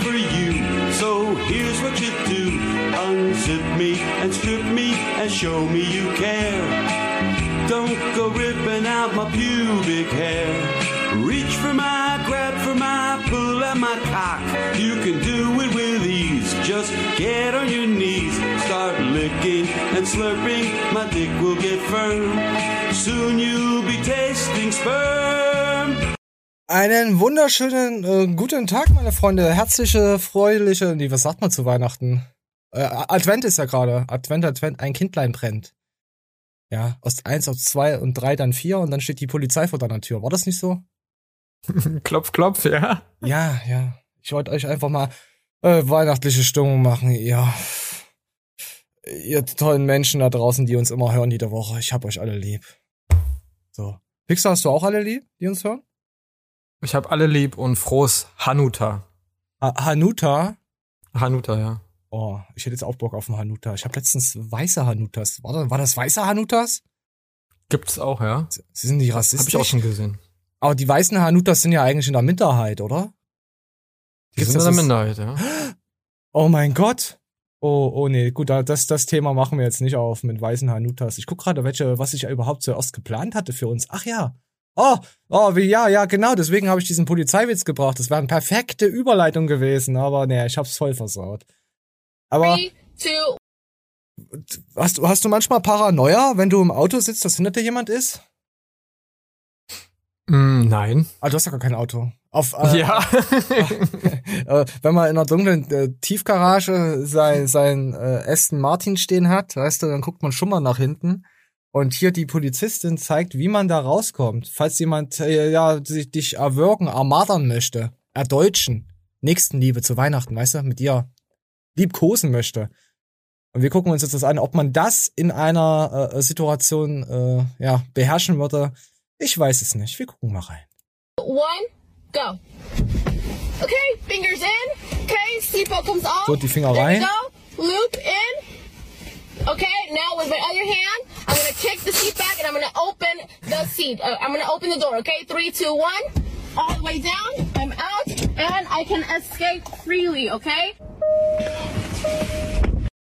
for you. So here's what you do. Unzip me and strip me and show me you care. Don't go ripping out my pubic hair. Reach for my, grab for my, pull at my cock. You can do it with ease. Just get on your knees. Start licking and slurping. My dick will get firm. Soon you'll be tasting sperm. Einen wunderschönen äh, guten Tag, meine Freunde. Herzliche, freuliche, nee, was sagt man zu Weihnachten? Äh, Advent ist ja gerade. Advent, Advent, ein Kindlein brennt. Ja, aus eins auf zwei und drei dann vier und dann steht die Polizei vor deiner Tür. War das nicht so? klopf, klopf, ja. Ja, ja. Ich wollte euch einfach mal äh, weihnachtliche Stimmung machen. Ja. Ihr tollen Menschen da draußen, die uns immer hören jede Woche. Ich hab euch alle lieb. So. Pixar, hast du auch alle lieb, die uns hören? Ich hab alle lieb und frohes Hanuta. Ha Hanuta? Hanuta, ja. Oh, ich hätte jetzt auch Bock auf einen Hanuta. Ich habe letztens weiße Hanutas. War das, war das weiße Hanutas? Gibt's auch, ja. Sie sind nicht rassistisch. Hab ich auch schon gesehen. Aber die weißen Hanutas sind ja eigentlich in der Minderheit, oder? Die Gibt's sind in der Minderheit, ja. Oh mein Gott. Oh, oh nee, gut, das, das Thema machen wir jetzt nicht auf mit weißen Hanutas. Ich guck gerade, welche, was ich überhaupt zuerst geplant hatte für uns. Ach ja. Oh, oh, wie, ja, ja, genau, deswegen habe ich diesen Polizeiwitz gebracht. Das wäre eine perfekte Überleitung gewesen, aber nee, ich hab's voll versaut. Aber. Three, two. Hast du, hast du manchmal Paranoia, wenn du im Auto sitzt, dass hinter dir jemand ist? Mm, nein. Ah, du hast ja gar kein Auto. Auf, äh, ja. äh, wenn man in einer dunklen äh, Tiefgarage sein, sein äh, Aston Martin stehen hat, weißt du, dann guckt man schon mal nach hinten. Und hier die Polizistin zeigt, wie man da rauskommt. Falls jemand äh, ja sich dich erwürgen, ermadern möchte, erdeutschen, Nächstenliebe zu Weihnachten, weißt du, mit dir liebkosen möchte. Und wir gucken uns jetzt das an, ob man das in einer äh, Situation äh, ja, beherrschen würde. Ich weiß es nicht. Wir gucken mal rein. One, go. Okay, fingers in. Okay, seatbelt comes off. So, die Finger rein. Go. Loop in. Okay, now with my other hand, I'm gonna kick the seat back and I'm gonna open the seat. Uh, I'm gonna open the door. Okay, three, two, one. All the way down. I'm out and I can escape freely. Okay.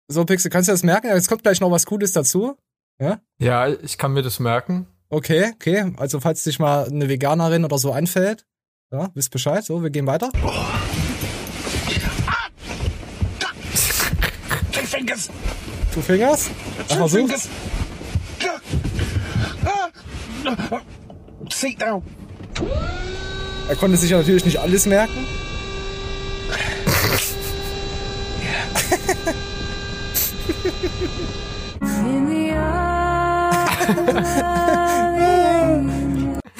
So, Pixel, kannst du das merken? Jetzt kommt gleich noch was Cooles dazu. Ja? Ja, ich kann mir das merken. Okay, okay. Also, falls dich mal eine Veganerin oder so anfällt, ja, wisst Bescheid. So, wir gehen weiter. Oh. Two fingers. Two fingers? Two fingers. Seat down. Er konnte sich ja natürlich nicht alles merken.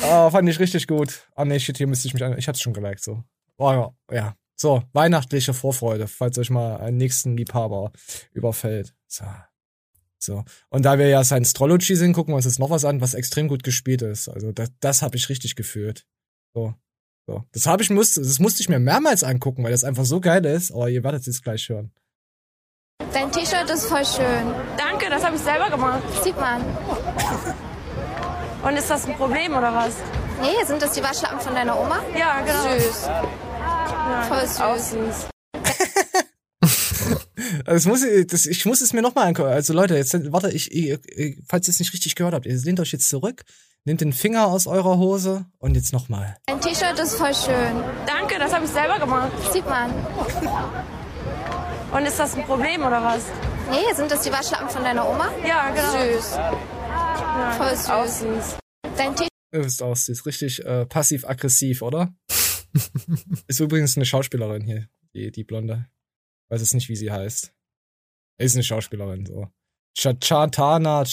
oh, fand ich richtig gut. Ah nee, shit, hier müsste ich mich an. Ich hab's schon geliked, so. Oh, ja, ja. So, weihnachtliche Vorfreude, falls euch mal einen nächsten Liebhaber überfällt. So. So. Und da wir ja Science-Trology sind, gucken wir uns jetzt noch was an, was extrem gut gespielt ist. Also das, das habe ich richtig gefühlt. So. So. Das habe ich musste, das musste ich mir mehrmals angucken, weil das einfach so geil ist. Aber ihr werdet es gleich hören. Dein T-Shirt ist voll schön. Danke, das habe ich selber gemacht. Sieht man. Und ist das ein Problem oder was? Nee, sind das die Waschlappen von deiner Oma? Ja, genau. Süß. Ja, voll süß. Auch süß. Das muss ich, das, ich muss es mir nochmal angucken. Also Leute, jetzt warte, ich, ich, falls ihr es nicht richtig gehört habt, ihr lehnt euch jetzt zurück, nehmt den Finger aus eurer Hose und jetzt nochmal. Dein T-Shirt ist voll schön. Danke, das habe ich selber gemacht. Sieht man. Und ist das ein Problem oder was? Nee, sind das die Waschlappen von deiner Oma? Ja, genau. Süß. Ja, Voll süß. Auch süß. Dein T ist auch süß. Richtig äh, passiv-aggressiv, oder? ist übrigens eine Schauspielerin hier, die, die Blonde. Weiß jetzt nicht, wie sie heißt. Ist eine Schauspielerin, so. Chatana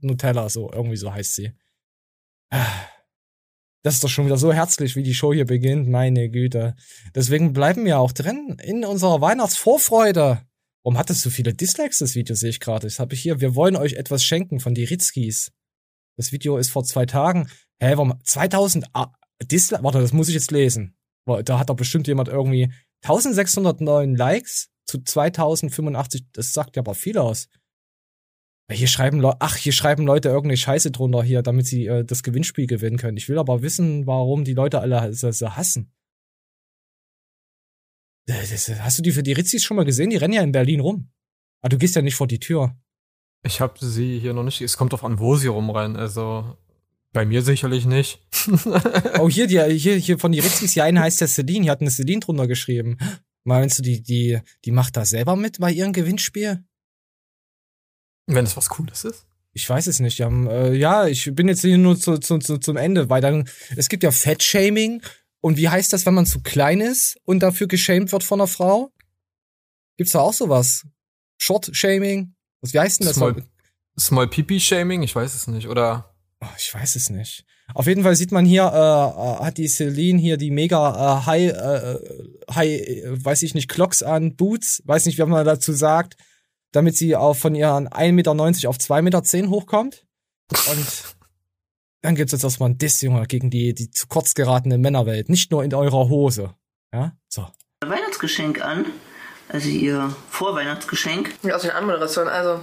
Nutella, so, irgendwie so heißt sie. Das ist doch schon wieder so herzlich, wie die Show hier beginnt, meine Güte. Deswegen bleiben wir auch drin in unserer Weihnachtsvorfreude. Warum hat es so viele Dislikes, das Video, sehe ich gerade. Das habe ich hier. Wir wollen euch etwas schenken von die Ritzkis. Das Video ist vor zwei Tagen. Hä, warum? 2000 ah, Dislikes? Warte, das muss ich jetzt lesen. Da hat doch bestimmt jemand irgendwie 1609 Likes zu 2085. Das sagt ja aber viel aus. Hier schreiben Leute, ach, hier schreiben Leute irgendeine Scheiße drunter hier, damit sie äh, das Gewinnspiel gewinnen können. Ich will aber wissen, warum die Leute alle so, so hassen. Das, hast du die für die Ritzis schon mal gesehen? Die rennen ja in Berlin rum. Aber du gehst ja nicht vor die Tür. Ich habe sie hier noch nicht. Es kommt drauf an, wo sie rumrennen. Also bei mir sicherlich nicht. oh, hier, die, hier, hier von die Ritzis, die eine heißt ja Celine, die hat eine Celine drunter geschrieben. Meinst du, die, die, die macht da selber mit bei ihrem Gewinnspiel? Wenn es was Cooles ist? Ich weiß es nicht. Ja, äh, ja ich bin jetzt hier nur zu, zu, zu, zum Ende, weil dann, es gibt ja Fettshaming. Und wie heißt das, wenn man zu klein ist und dafür geschämt wird von einer Frau? Gibt's da auch sowas? Short-Shaming? Was, wie heißt denn das? Small, Small Pipi-Shaming? Ich weiß es nicht. Oder? Oh, ich weiß es nicht. Auf jeden Fall sieht man hier, äh, äh hat die Celine hier die mega äh, High, äh, High, äh, weiß ich nicht, Clocks an, Boots, weiß nicht, wie man dazu sagt, damit sie auch von ihren 1,90 Meter auf 2,10 Meter hochkommt. Und dann gibt's jetzt erstmal ein Diss, Junge, gegen die, die zu kurz geratene Männerwelt. Nicht nur in eurer Hose. Ja, so. Weihnachtsgeschenk an. Also ihr Vorweihnachtsgeschenk. Ja, aus den Anmoderation, also.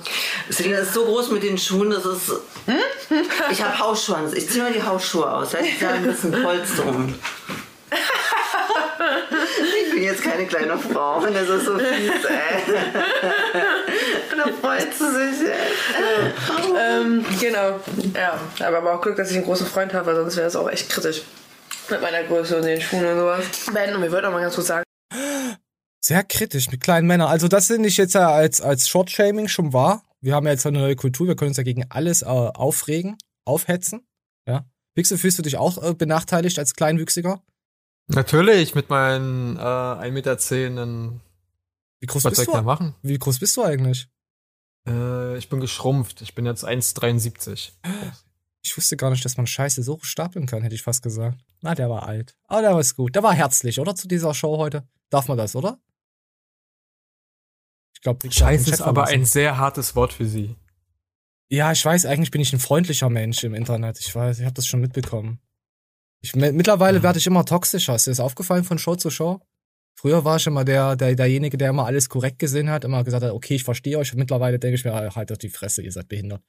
Selina ist so groß mit den Schuhen, das ist. Hm? Ich habe Hausschuhe Ich zieh mal die Hausschuhe aus. Da ist ein bisschen Polsterung. Ich bin jetzt keine kleine Frau und das ist so fies, ey. da freut sie sich, ey. ähm, genau, ja. Aber, aber auch Glück, dass ich einen großen Freund habe, weil sonst wäre es auch echt kritisch. Mit meiner Größe und den Schuhen und sowas. Ben, und wir wollten auch mal ganz kurz sagen, sehr kritisch mit kleinen Männern. Also das finde ich jetzt ja als, als Short-Shaming schon wahr. Wir haben ja jetzt eine neue Kultur, wir können uns ja gegen alles äh, aufregen, aufhetzen. Ja. Wixel, fühlst du dich auch äh, benachteiligt als Kleinwüchsiger? Natürlich, mit meinen äh, 1,10 Meter. Wie groß bist du? Machen? Wie groß bist du eigentlich? Äh, ich bin geschrumpft. Ich bin jetzt 1,73. Ich wusste gar nicht, dass man Scheiße so stapeln kann, hätte ich fast gesagt. Na, der war alt. Aber der war gut. Der war herzlich, oder? Zu dieser Show heute. Darf man das, oder? Ich glaube, Scheiße ist aber ein sehr hartes Wort für sie. Ja, ich weiß, eigentlich bin ich ein freundlicher Mensch im Internet. Ich weiß, ich habe das schon mitbekommen. Ich, mittlerweile ja. werde ich immer toxischer. Ist dir das aufgefallen von Show zu Show? Früher war ich immer der, der, derjenige, der immer alles korrekt gesehen hat, immer gesagt hat, okay, ich verstehe euch. Mittlerweile denke ich mir, halt auf die Fresse, ihr seid behindert.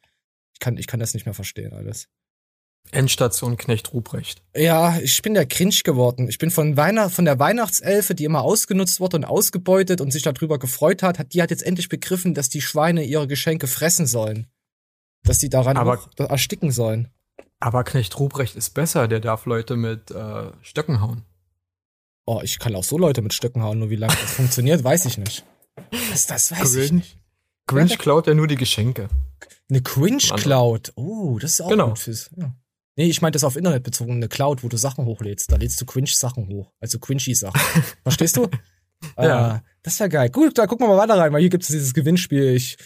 Ich kann, ich kann das nicht mehr verstehen, alles. Endstation Knecht Ruprecht. Ja, ich bin der Cringe geworden. Ich bin von Weihnacht, von der Weihnachtselfe, die immer ausgenutzt wurde und ausgebeutet und sich darüber gefreut hat, hat die hat jetzt endlich begriffen, dass die Schweine ihre Geschenke fressen sollen. Dass die daran aber, ersticken sollen. Aber Knecht Ruprecht ist besser, der darf Leute mit äh, Stöcken hauen. Oh, ich kann auch so Leute mit Stöcken hauen, nur wie lange das funktioniert, weiß ich nicht. Das, das weiß Grinch, ich nicht. Grinch klaut ja nur die Geschenke. Eine Cringe Cloud. Oh, das ist auch genau. gut fürs. Ja. Nee, ich meinte das auf Internet bezogen, eine Cloud, wo du Sachen hochlädst. Da lädst du Cringe-Sachen hoch. Also Cringy-Sachen. Verstehst du? ja. Äh, das wäre geil. Gut, da gucken wir mal weiter rein, weil hier gibt es dieses Gewinnspiel. Ich,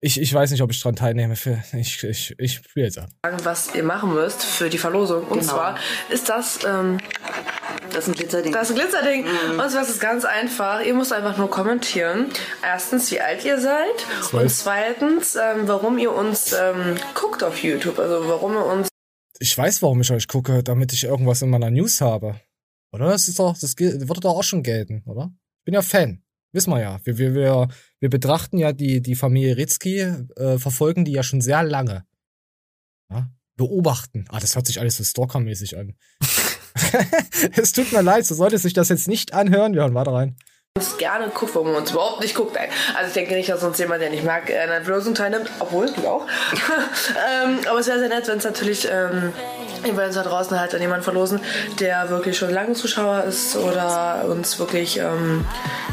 ich, ich weiß nicht, ob ich dran teilnehme. Für, ich ich, ich spiele jetzt ab. Was ihr machen müsst für die Verlosung. Und genau. zwar ist das. Ähm, das ist ein Glitzerding. Das ist ein Glitzerding. Mhm. Und zwar ist es ganz einfach. Ihr müsst einfach nur kommentieren. Erstens, wie alt ihr seid. Zwölf. Und zweitens, ähm, warum ihr uns ähm, guckt auf YouTube. Also warum ihr uns ich weiß, warum ich euch gucke, damit ich irgendwas in meiner News habe. Oder? Das ist doch, das würde doch auch schon gelten, oder? Ich bin ja Fan. Wissen wir ja. Wir, wir, wir, wir betrachten ja die, die Familie Ritzky, äh, verfolgen die ja schon sehr lange. Ja? Beobachten. Ah, das hört sich alles so stalkermäßig an. es tut mir leid, so sollte sich das jetzt nicht anhören. Wir hören weiter rein uns gerne guckt, wo man uns überhaupt nicht guckt. Also ich denke nicht, dass uns jemand, der nicht mag, an einer Verlosung teilnimmt, obwohl, du auch. ähm, aber es wäre sehr nett, wenn es natürlich ähm, wir uns da draußen halt an jemanden verlosen, der wirklich schon lange Zuschauer ist oder uns wirklich ähm,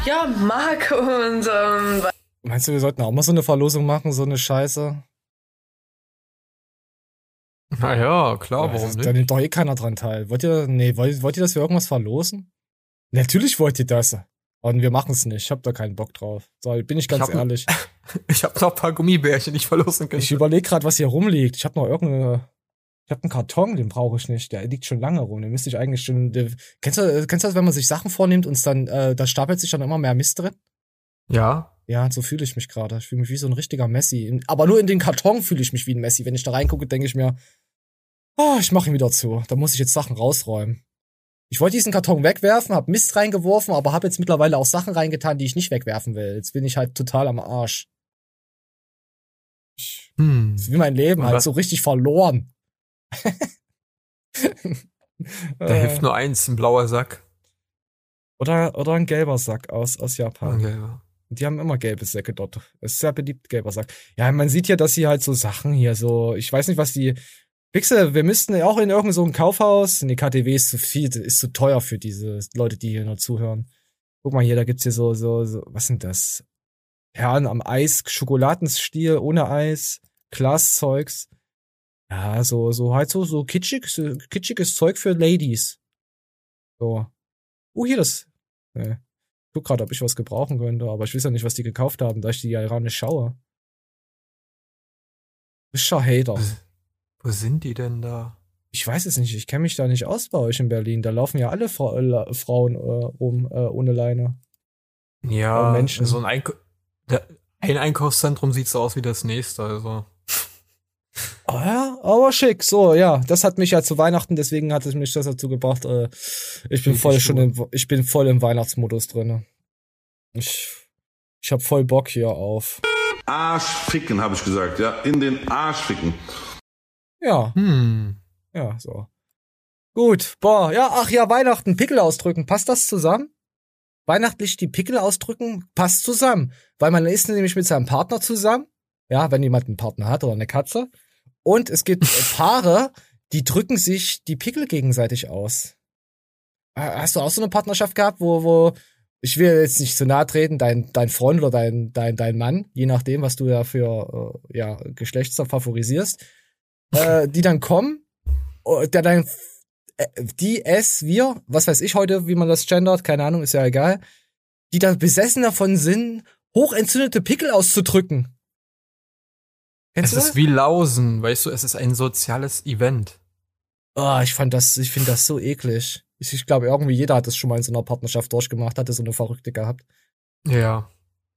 ja, mag und ähm, Meinst du, wir sollten auch mal so eine Verlosung machen, so eine Scheiße? Naja, klar, warum nicht? Da nimmt doch eh keiner dran teil. Wollt ihr, nee, wollt, wollt ihr, dass wir irgendwas verlosen? Natürlich wollt ihr das. Und wir machen es nicht. Ich habe da keinen Bock drauf. So, bin ich ganz ich ehrlich. ich habe noch ein paar Gummibärchen, die ich verlosen kann. Ich überlege gerade, was hier rumliegt. Ich habe noch irgendeine. Ich habe einen Karton, den brauche ich nicht. Der liegt schon lange rum. Den müsste ich eigentlich schon. Der, kennst du, kennst du das, wenn man sich Sachen vornimmt und dann, äh, da stapelt sich dann immer mehr Mist drin? Ja. Ja, so fühle ich mich gerade. Ich fühle mich wie so ein richtiger Messi. Aber nur in den Karton fühle ich mich wie ein Messi. Wenn ich da reingucke, denke ich mir, oh, ich mache ihn wieder zu. Da muss ich jetzt Sachen rausräumen. Ich wollte diesen Karton wegwerfen, habe Mist reingeworfen, aber habe jetzt mittlerweile auch Sachen reingetan, die ich nicht wegwerfen will. Jetzt bin ich halt total am Arsch. Ich, hm. Das ist wie mein Leben, halt so richtig verloren. da hilft nur eins, ein blauer Sack. Oder, oder ein gelber Sack aus, aus Japan. Okay, ja. Die haben immer gelbe Säcke dort. Das ist sehr beliebt, gelber Sack. Ja, man sieht ja, dass sie halt so Sachen hier so, ich weiß nicht, was die. Wichse, wir müssten ja auch in irgendein so Kaufhaus. Nee, KTW ist zu viel, ist zu teuer für diese Leute, die hier nur zuhören. Guck mal hier, da gibt's hier so, so, so, was sind das? Herren am Eis, Schokoladenstiel ohne Eis, Glaszeugs. Ja, so, so halt so, so kitschig, so kitschiges Zeug für Ladies. So. Oh, hier das. Nee. Ich guck gerade, ob ich was gebrauchen könnte, aber ich weiß ja nicht, was die gekauft haben, da ich die ja gerade nicht schaue. Fischer Hater. Wo sind die denn da? Ich weiß es nicht, ich kenne mich da nicht aus bei euch in Berlin. Da laufen ja alle Fra äh, Frauen äh, rum äh, ohne Leine. Ja, Menschen. so ein, Eink der, ein Einkaufszentrum sieht so aus wie das nächste, also. Oh ja, aber schick. So, ja, das hat mich ja zu Weihnachten, deswegen hat es mich das dazu gebracht. Äh, ich bin voll schon im, ich bin voll im Weihnachtsmodus drinne. Ich, ich hab voll Bock hier auf. Arsch ficken, habe ich gesagt, ja. In den Arsch ficken. Ja, Hm. ja, so. Gut, boah, ja, ach ja, Weihnachten, Pickel ausdrücken, passt das zusammen? Weihnachtlich die Pickel ausdrücken, passt zusammen. Weil man ist nämlich mit seinem Partner zusammen. Ja, wenn jemand einen Partner hat oder eine Katze. Und es gibt Paare, die drücken sich die Pickel gegenseitig aus. Äh, Hast du auch so eine Partnerschaft gehabt, wo, wo, ich will jetzt nicht zu nahe treten, dein, dein Freund oder dein, dein, dein Mann, je nachdem, was du da für, äh, ja, Geschlechter favorisierst, äh, die dann kommen, äh, der dann, äh, die, es, wir, was weiß ich heute, wie man das gendert, keine Ahnung, ist ja egal, die dann besessen davon sind, hochentzündete Pickel auszudrücken. Kennst Es ist wie Lausen, weißt du, es ist ein soziales Event. Oh, ich fand das, ich finde das so eklig. Ich, ich glaube, irgendwie jeder hat das schon mal in so einer Partnerschaft durchgemacht, hatte so eine Verrückte gehabt. Ja,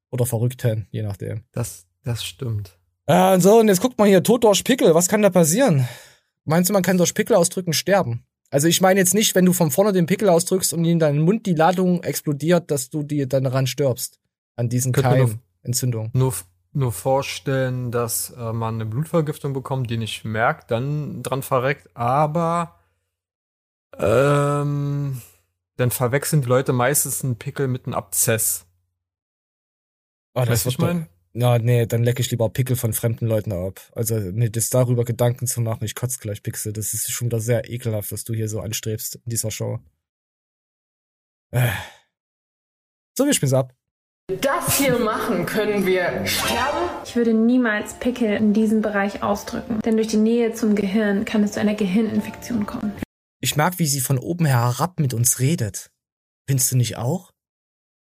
Oder Verrückten, je nachdem. das, das stimmt. Äh, so, und jetzt guckt mal hier, Tod durch Pickel, was kann da passieren? Meinst du, man kann durch Pickel ausdrücken sterben? Also ich meine jetzt nicht, wenn du von vorne den Pickel ausdrückst und in deinem Mund die Ladung explodiert, dass du dir dann daran stirbst. An diesen Könnte man Keim, Entzündung. Nur, nur vorstellen, dass äh, man eine Blutvergiftung bekommt, die nicht merkt, dann dran verreckt, aber ähm, dann verwechseln die Leute meistens einen Pickel mit einem Abzess. Oh, Weißt du, was ich meine? Na, nee, dann lecke ich lieber Pickel von fremden Leuten ab. Also, mir das darüber Gedanken zu machen, ich kotze gleich Pixel, das ist schon wieder sehr ekelhaft, was du hier so anstrebst in dieser Show. Äh. So, wir spielen's ab. das hier machen, können wir sterben. Ich würde niemals Pickel in diesem Bereich ausdrücken, denn durch die Nähe zum Gehirn kann es zu einer Gehirninfektion kommen. Ich mag, wie sie von oben herab mit uns redet. Findest du nicht auch?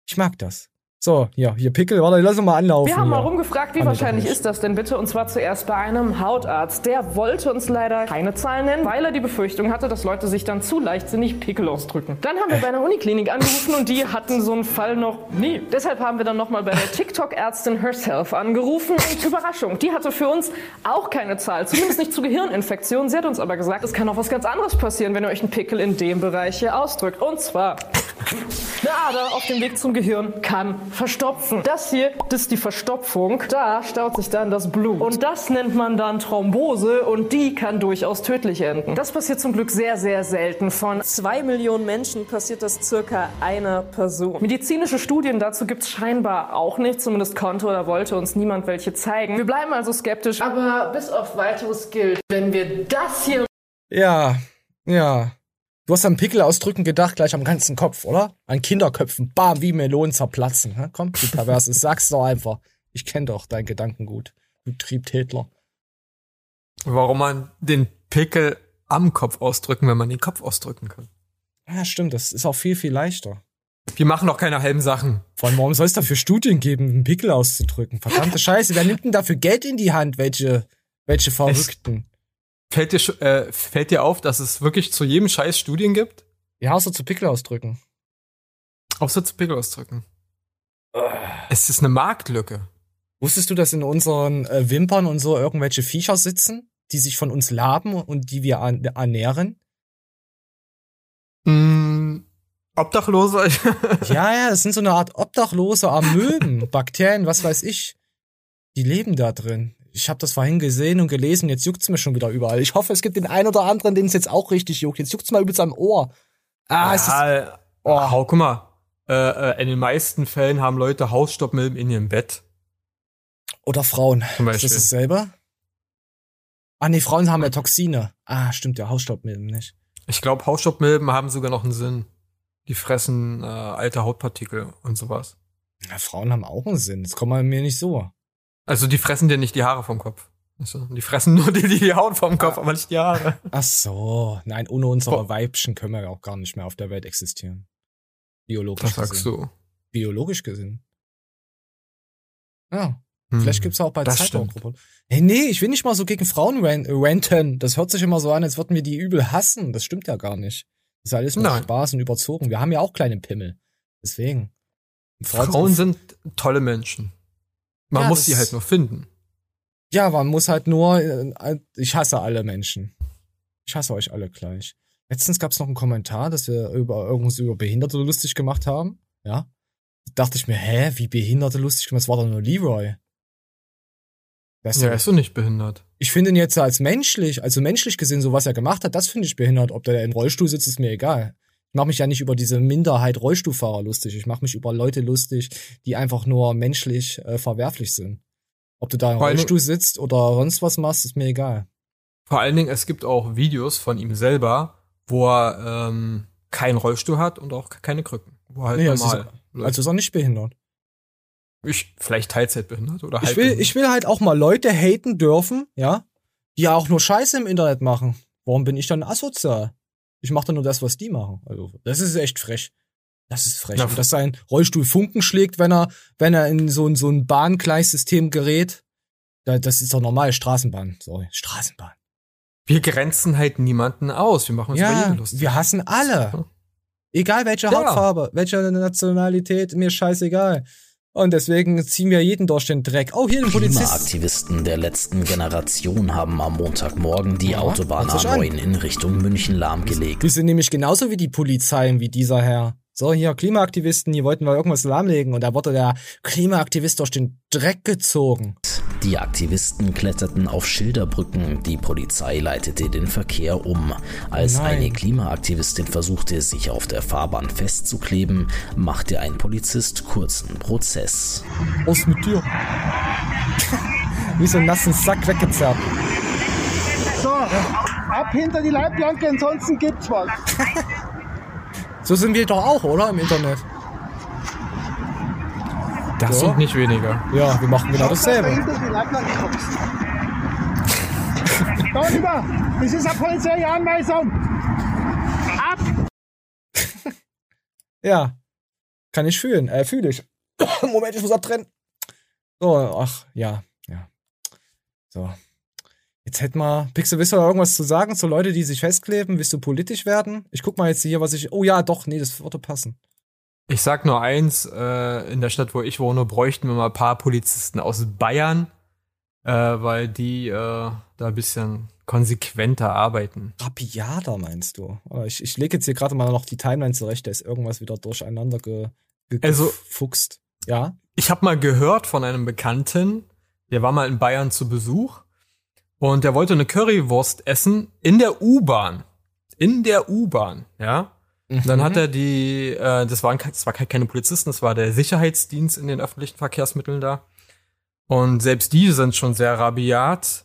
Ich mag das. So, ja, hier Pickel, warte, lass uns mal anlaufen. Wir haben mal rumgefragt, wie Kann wahrscheinlich ist das denn bitte? Und zwar zuerst bei einem Hautarzt. Der wollte uns leider keine Zahlen nennen, weil er die Befürchtung hatte, dass Leute sich dann zu leichtsinnig Pickel ausdrücken. Dann haben wir bei einer Uniklinik angerufen und die hatten so einen Fall noch nie. Deshalb haben wir dann nochmal bei der TikTok-Ärztin herself angerufen und Überraschung, die hatte für uns auch keine Zahl, zumindest nicht zu Gehirninfektionen. Sie hat uns aber gesagt, es kann auch was ganz anderes passieren, wenn ihr euch einen Pickel in dem Bereich hier ausdrückt. Und zwar eine Ader auf dem Weg zum Gehirn kann verstopfen. Das hier, das ist die Verstopfung. Da staut sich dann das Blut. Und das nennt man dann Thrombose und die kann durchaus tödlich enden. Das passiert zum Glück sehr, sehr selten. Von zwei Millionen Menschen passiert das circa einer Person. Medizinische Studien dazu gibt es scheinbar auch nicht. Zumindest konnte oder wollte uns niemand welche zeigen. Wir bleiben also skeptisch. Aber bis auf weiteres gilt, wenn wir das hier Ja, ja. Du hast an Pickel ausdrücken gedacht, gleich am ganzen Kopf, oder? An Kinderköpfen, bam, wie Melonen zerplatzen. Hä? Komm, du Perverses, sag's doch einfach. Ich kenn doch deinen Gedankengut. Du Triebtätler. Warum man den Pickel am Kopf ausdrücken, wenn man den Kopf ausdrücken kann. Ja, stimmt, das ist auch viel, viel leichter. Wir machen doch keine halben Sachen. Vor allem, warum soll es dafür Studien geben, einen Pickel auszudrücken? Verdammte Scheiße, wer nimmt denn dafür Geld in die Hand? Welche, welche Verrückten? Fällt dir, äh, fällt dir auf, dass es wirklich zu jedem Scheiß Studien gibt? Ja, außer zu Pickel ausdrücken. Außer zu Pickel ausdrücken. Es ist eine Marktlücke. Wusstest du, dass in unseren äh, Wimpern und so irgendwelche Viecher sitzen, die sich von uns laben und die wir an, ernähren? Mm, Obdachlose. Ja, ja, das sind so eine Art obdachlose Amöben, Bakterien, was weiß ich. Die leben da drin. Ich habe das vorhin gesehen und gelesen, jetzt juckt's mir schon wieder überall. Ich hoffe, es gibt den einen oder anderen, den es jetzt auch richtig juckt. Jetzt juckt's mal übelst am Ohr. Ah, es ist, ja, oh, hau, guck mal. äh, äh, in den meisten Fällen haben Leute Hausstaubmilben in ihrem Bett. Oder Frauen. Zum Ist Beispiel. das dasselbe? Ah, nee, Frauen haben ja Toxine. Ah, stimmt, ja, Hausstaubmilben nicht. Ich glaube, Hausstaubmilben haben sogar noch einen Sinn. Die fressen äh, alte Hautpartikel und sowas. Ja, Frauen haben auch einen Sinn. Das kommt man mir nicht so. Also die fressen dir nicht die Haare vom Kopf. Du? Die fressen nur die, die Haut vom Kopf, aber nicht die Haare. Ach so. Nein, ohne unsere. Weibchen können wir ja auch gar nicht mehr auf der Welt existieren. Biologisch Das sagst gesehen. du. Biologisch gesehen. Ja. Hm. Vielleicht gibt's auch bei Das Zeitraumgruppen. Hey, nee, ich will nicht mal so gegen Frauen ran ranten. Das hört sich immer so an, als würden wir die übel hassen. Das stimmt ja gar nicht. Das ist alles nur Nein. Spaß und überzogen. Wir haben ja auch kleine Pimmel. Deswegen. Und Frauen sind tolle Menschen. Man Ja, muss sie halt nur finden. Ja, man muss halt nur, äh, ich hasse alle Menschen. Ich hasse euch alle gleich. Letztens gab's noch einen Kommentar, dass wir über irgendwas über Behinderte lustig gemacht haben. Ja. Da dachte ich mir, hä, wie Behinderte lustig gemacht? Das war doch nur Leroy. Weißt Ja, du, er ist doch nicht behindert. ich finde ihn jetzt als menschlich, also menschlich gesehen, so was er gemacht hat, das finde ich behindert. Ob der im Rollstuhl sitzt, ist mir egal. Ich mache mich ja nicht über diese Minderheit Rollstuhlfahrer lustig. Ich mache mich über Leute lustig, die einfach nur menschlich äh, verwerflich sind. Ob du da im Rollstuhl sitzt oder sonst was machst, ist mir egal. Vor allen Dingen, es gibt auch Videos von ihm selber, wo er ähm, keinen Rollstuhl hat und auch keine Krücken. Wo er halt Nee, also normal. ist-. Also ist er nicht behindert. ich, vielleicht Teilzeitbehindert oder Ich halb will, ich will halt auch mal Leute haten dürfen, ja, die auch nur Scheiße im Internet machen. Warum bin ich dann asozial? Ich mache dann nur das, was die machen. Also, das ist echt frech. Das ist frech. Ja, Und dass sein Rollstuhl Funken schlägt, wenn er, wenn er in so ein, so ein Bahngleissystem gerät. Da- Das ist doch normal. Straßenbahn. Sorry. Straßenbahn. Wir grenzen halt niemanden aus. Wir machen uns Ja, jeden lustig. wir hassen alle. Egal welche Ja. Hautfarbe, welche Nationalität, mir scheißegal. Und deswegen ziehen wir jeden durch den Dreck. Oh, hier ein Polizist. Klimaaktivisten der letzten Generation haben am Montagmorgen die Ja, Autobahn hört sich an. A9 in Richtung München lahmgelegt. Wir sind nämlich genauso wie die Polizei, wie dieser Herr. So, hier, Klimaaktivisten, hier wollten wir irgendwas lahmlegen und da wurde der Klimaaktivist durch den Dreck gezogen. Die Aktivisten kletterten auf Schilderbrücken, die Polizei leitete den Verkehr um. Als Nein. eine Klimaaktivistin versuchte, sich auf der Fahrbahn festzukleben, machte ein Polizist kurzen Prozess. Was mit dir? wie so einen nassen Sack weggezerrt. So, ab hinter die Leitplanke, ansonsten gibt's was. So sind wir doch auch, oder? Im Internet. Das So. und nicht weniger. Ja, wir machen genau dasselbe. da rüber, das ist eine polizeiliche Anweisung. Ab! Ja. Kann ich fühlen. Äh, fühle ich. Moment, ich muss abtrennen. So, ach, ja, ja. So. Jetzt hätten wir, Pixel, willst du da irgendwas zu sagen zu Leute, die sich festkleben? Willst du politisch werden? Ich guck mal jetzt hier, was ich, oh ja, doch, nee, das würde passen. Ich sag nur eins, äh, in der Stadt, wo ich wohne, bräuchten wir mal ein paar Polizisten aus Bayern, äh, weil die äh, da ein bisschen konsequenter arbeiten. Rapiader meinst du? Ich, ich lege jetzt hier gerade mal noch die Timeline zurecht, da ist irgendwas wieder durcheinander ge, ge, Also- gefuchst. Ja? Ich habe mal gehört von einem Bekannten, der war mal in Bayern zu Besuch und der wollte eine Currywurst essen in der U-Bahn. In der U-Bahn, ja. Und dann hat er die, äh, das waren das war ke- keine Polizisten, das war der Sicherheitsdienst in den öffentlichen Verkehrsmitteln da. Und selbst die sind schon sehr rabiat,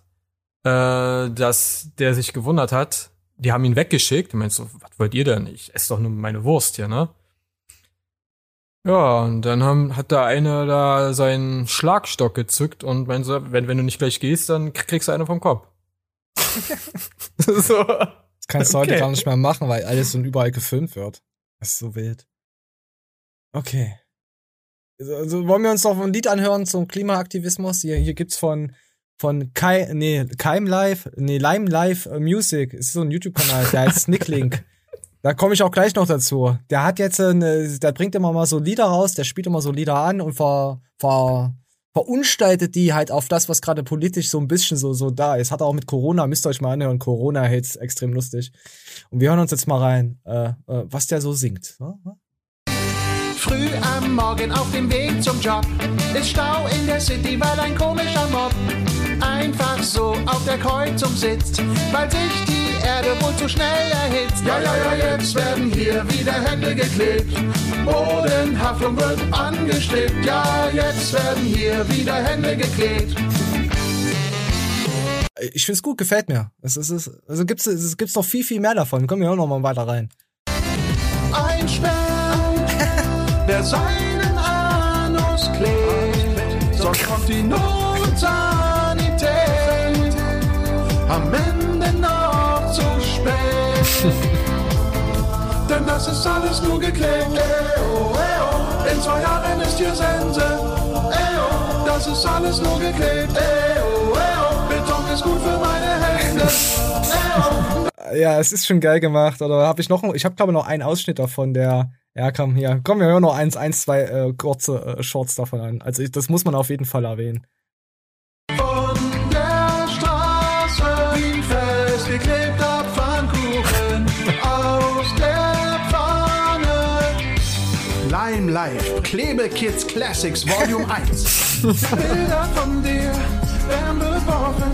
äh, dass der sich gewundert hat. Die haben ihn weggeschickt. Und meinst so, was wollt ihr denn? Ich esse doch nur meine Wurst hier, ne? Ja, und dann haben, hat da einer da seinen Schlagstock gezückt und meinte so, wenn, wenn du nicht gleich gehst, dann kriegst du eine vom Kopf. so. Das kannst du heute Okay. gar nicht mehr machen, weil alles und überall gefilmt wird. Das ist so wild. Okay. Also, also wollen wir uns noch ein Lied anhören zum Klimaaktivismus? Hier, hier gibt's von, von Kai, nee, Keim Live, nee, Lime Live äh, Music. Es ist so ein YouTube-Kanal, der heißt Snicklink. Da komme ich auch gleich noch dazu. Der hat jetzt, eine, der bringt immer mal so Lieder raus, der spielt immer so Lieder an und ver, ver, verunstaltet die halt auf das, was gerade politisch so ein bisschen so, so da ist. Hat auch mit Corona, müsst ihr euch mal anhören. Corona-Hits, extrem lustig. Und wir hören uns jetzt mal rein, äh, äh, was der so singt. Früh am Morgen auf dem Weg zum Job ist Stau in der City, weil ein komischer Mob einfach so auf der Kreuzung sitzt, weil sich Erde wohl zu schnell erhitzt. Ja, ja, ja, jetzt werden hier wieder Hände geklebt. Bodenhaftung wird angestrebt. Ja, jetzt werden hier wieder Hände geklebt. Ich find's gut, gefällt mir. Es ist, es ist, also gibt's, es gibt's noch viel, viel mehr davon. Kommen wir auch noch mal weiter rein. Ein Sperr, der seinen Anus klebt, sonst kommt die Notsanität. Am Denn das ist alles nur geklebt. Eo, eo. In zwei Jahren ist hier Sense. Eo, das ist alles nur geklebt. Eo, eo. Beton ist gut für meine Hände. Eo. Ja, es ist schon geil gemacht. Oder habe ich noch, ich habe glaube noch einen Ausschnitt davon, der, ja, komm, hier, komm, wir hören noch eins, eins, zwei äh, kurze äh, Shorts davon an. Also ich, das muss man auf jeden Fall erwähnen. Lime Life, Klebekids Classics Volume 1. Bilder von dir werden beworfen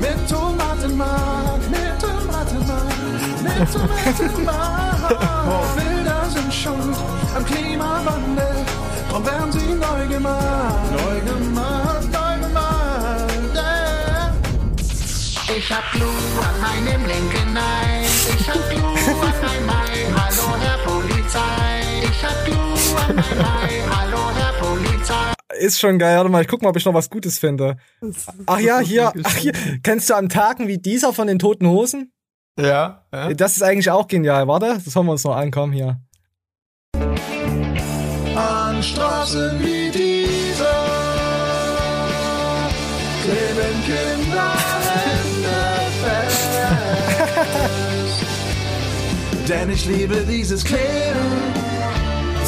mit Tomatenmark, mit Tomatenmark, mit Tomatenmark. Oh, Bilder sind schuld am Klimawandel, drum werden sie neu gemacht, neu gemacht, neu gemacht. Yeah. Ich hab Glue an meinem linken Ei. Ich hab Glue an meinem Ei. Ist schon geil. Warte mal, ich guck mal, ob ich noch was Gutes finde. Ach ja, hier, ach hier. Kennst du an Tagen wie dieser von den Toten Hosen? Ja, ja. Das ist eigentlich auch genial. Warte, das wollen wir uns noch ankommen hier. An Straßen wie diese kleben Kinder fest. Denn ich liebe dieses Kleben.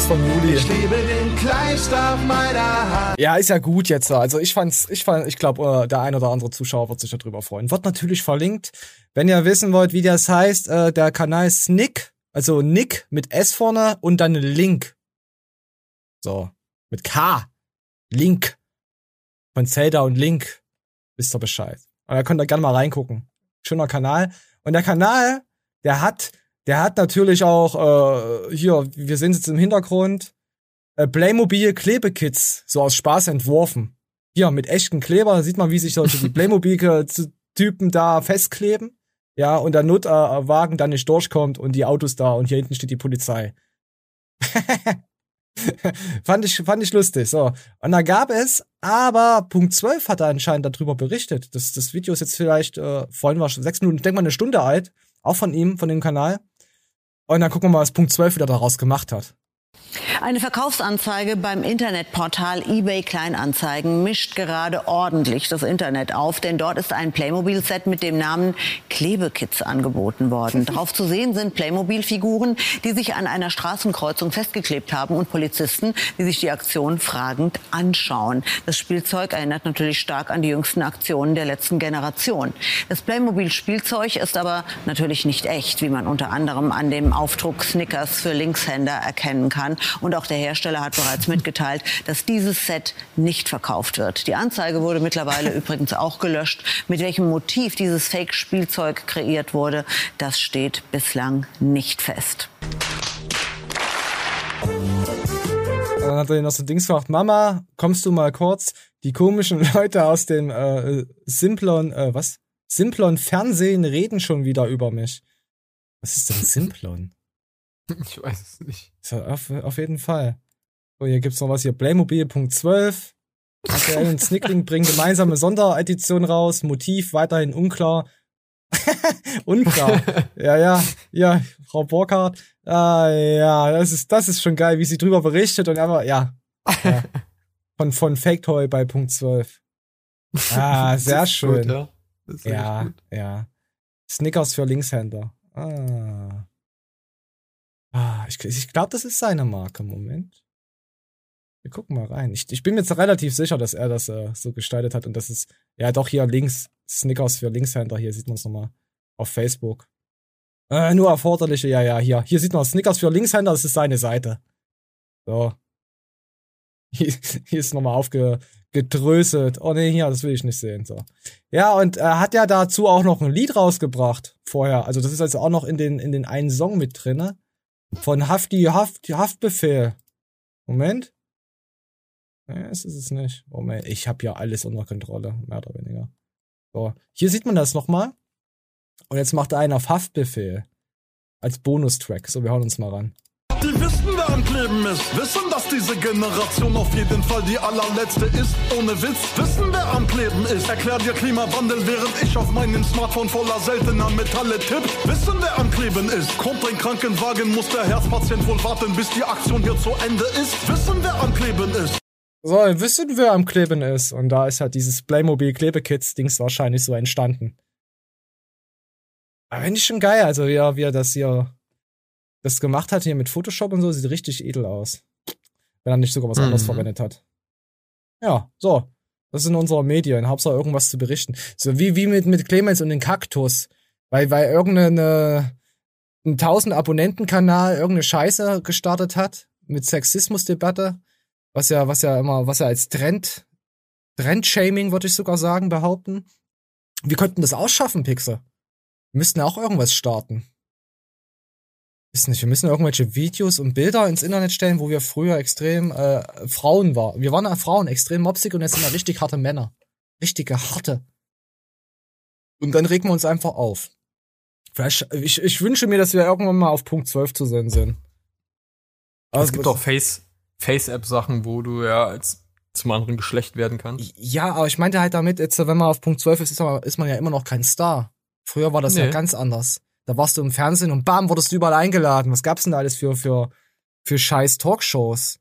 Von Juli. Ich liebe den Kleister auf meiner Hand. Ja, ist ja gut jetzt. Also ich fand's, ich fand, ich glaube, der ein oder andere Zuschauer wird sich darüber freuen. Wird natürlich verlinkt. Wenn ihr wissen wollt, wie das heißt, äh, der Kanal ist Nick, also Nick mit S vorne und dann Link. So, mit K. Link. Von Zelda und Link. Wisst ihr Bescheid. Und da könnt ihr gerne mal reingucken. Schöner Kanal. Und der Kanal, der hat, der hat natürlich auch, äh, hier, wir sehen es jetzt im Hintergrund, äh, Playmobil Klebekits, so aus Spaß entworfen. Hier, mit echten Kleber, sieht man, wie sich solche die Playmobil-Typen da festkleben. Ja, und der Notwagen dann nicht durchkommt und die Autos da und hier hinten steht die Polizei. fand ich, fand ich lustig, so. Und da gab es, aber Punkt 12 hat er anscheinend darüber berichtet. Das, das Video ist jetzt vielleicht, äh, vorhin war schon sechs Minuten, ich denke mal eine Stunde alt. Auch von ihm, von dem Kanal. Und dann gucken wir mal, was Punkt 12 wieder daraus gemacht hat. Eine Verkaufsanzeige beim Internetportal eBay Kleinanzeigen mischt gerade ordentlich das Internet auf, denn dort ist ein Playmobil-Set mit dem Namen Klebekits angeboten worden. Drauf zu sehen sind Playmobil-Figuren, die sich an einer Straßenkreuzung festgeklebt haben und Polizisten, die sich die Aktion fragend anschauen. Das Spielzeug erinnert natürlich stark an die jüngsten Aktionen der letzten Generation. Das Playmobil-Spielzeug ist aber natürlich nicht echt, wie man unter anderem an dem Aufdruck Snickers für Linkshänder erkennen kann. Und auch der Hersteller hat bereits mitgeteilt, dass dieses Set nicht verkauft wird. Die Anzeige wurde mittlerweile übrigens auch gelöscht. Mit welchem Motiv dieses Fake-Spielzeug kreiert wurde, das steht bislang nicht fest. Dann hat er noch so Dings gemacht, Mama, kommst du mal kurz? Die komischen Leute aus dem äh, Simplon, äh, was? Simplon Fernsehen reden schon wieder über mich. Was ist denn Simplon? Ich weiß es nicht. So, auf, auf jeden Fall. So, hier gibt's noch was hier. Playmobil.12. RTL und Snickling bringen gemeinsame Sonderedition raus. Motiv weiterhin unklar. unklar. ja, ja, ja, Frau Burkhardt. Ah, ja, das ist, das ist schon geil, wie sie drüber berichtet und einfach, ja. ja. Von, von Fake Toy bei Punkt 12. Ah, sehr schön. Gut, ja, ja, ja. Snickers für Linkshänder. Ah. Ah, ich, ich glaube, das ist seine Marke. Moment. Wir gucken mal rein. Ich, ich bin mir jetzt relativ sicher, dass er das äh, so gestaltet hat und das ist, ja doch hier links, Snickers für Linkshänder, hier sieht man es nochmal auf Facebook. Äh, nur erforderliche, ja, ja, hier. Hier sieht man Snickers für Linkshänder, das ist seine Seite. So. Hier, hier ist nochmal aufgedröselt. Oh nee, hier, das will ich nicht sehen. So. Ja, und er hat ja dazu auch noch ein Lied rausgebracht vorher. Also das ist also auch noch in den, in den einen Song mit drinne. Von Hafti Haft, Haftbefehl. Moment. Ja, es ist es nicht. Moment, ich habe ja alles unter Kontrolle, mehr oder weniger. So, hier sieht man das nochmal. Und jetzt macht er einen auf Haftbefehl. Als Bonustrack. So, wir hauen uns mal ran. Die wissen, am Kleben ist. Wissen, dass diese Generation auf jeden Fall die allerletzte ist. Ohne Witz, wissen, wer am Kleben ist. Erklär dir Klimawandel, während ich auf meinem Smartphone voller seltener Metalle tipp. Wissen, wer am Kleben ist. Kommt ein Krankenwagen, muss der Herzpatient wohl warten, bis die Aktion hier zu Ende ist. Wissen, wer am Kleben ist. So, wissen, wer am Kleben ist. Und da ist halt dieses Playmobil Klebekits-Dings wahrscheinlich so entstanden. Aber finde ich schon geil, also ja, wie er das hier das gemacht hat hier mit Photoshop und so, sieht richtig edel aus. Wenn er nicht sogar was anderes Mhm. verwendet hat. Ja, so. Das sind unsere Medien. Hauptsache irgendwas zu berichten. So wie, wie mit, mit Clemens und den Kaktus. Weil, weil irgendeine, ein 1000 Abonnenten-Kanal irgendeine Scheiße gestartet hat. Mit Sexismusdebatte. Was ja, was ja immer, was ja als Trend, Trendshaming, würde ich sogar sagen, behaupten. Wir könnten das ausschaffen, Pixel. Wir müssten auch irgendwas starten. Ist nicht, wir müssen irgendwelche Videos und Bilder ins Internet stellen, wo wir früher extrem äh, Frauen waren. Wir waren ja Frauen, extrem mopsig und jetzt sind wir richtig harte Männer. Richtige harte. Und dann regen wir uns einfach auf. Vielleicht, ich, ich wünsche mir, dass wir irgendwann mal auf Punkt 12 zu sehen sind. es gibt auch Face, Face-App-Sachen, wo du ja als zum anderen Geschlecht werden kannst. Ja, aber ich meinte halt damit, jetzt, wenn man auf Punkt 12 ist, ist man, ist man ja immer noch kein Star. Früher war das ja Nee. ganz anders. Da warst du im Fernsehen und bam, wurdest du überall eingeladen. Was gab's denn da alles für, für, für scheiß Talkshows?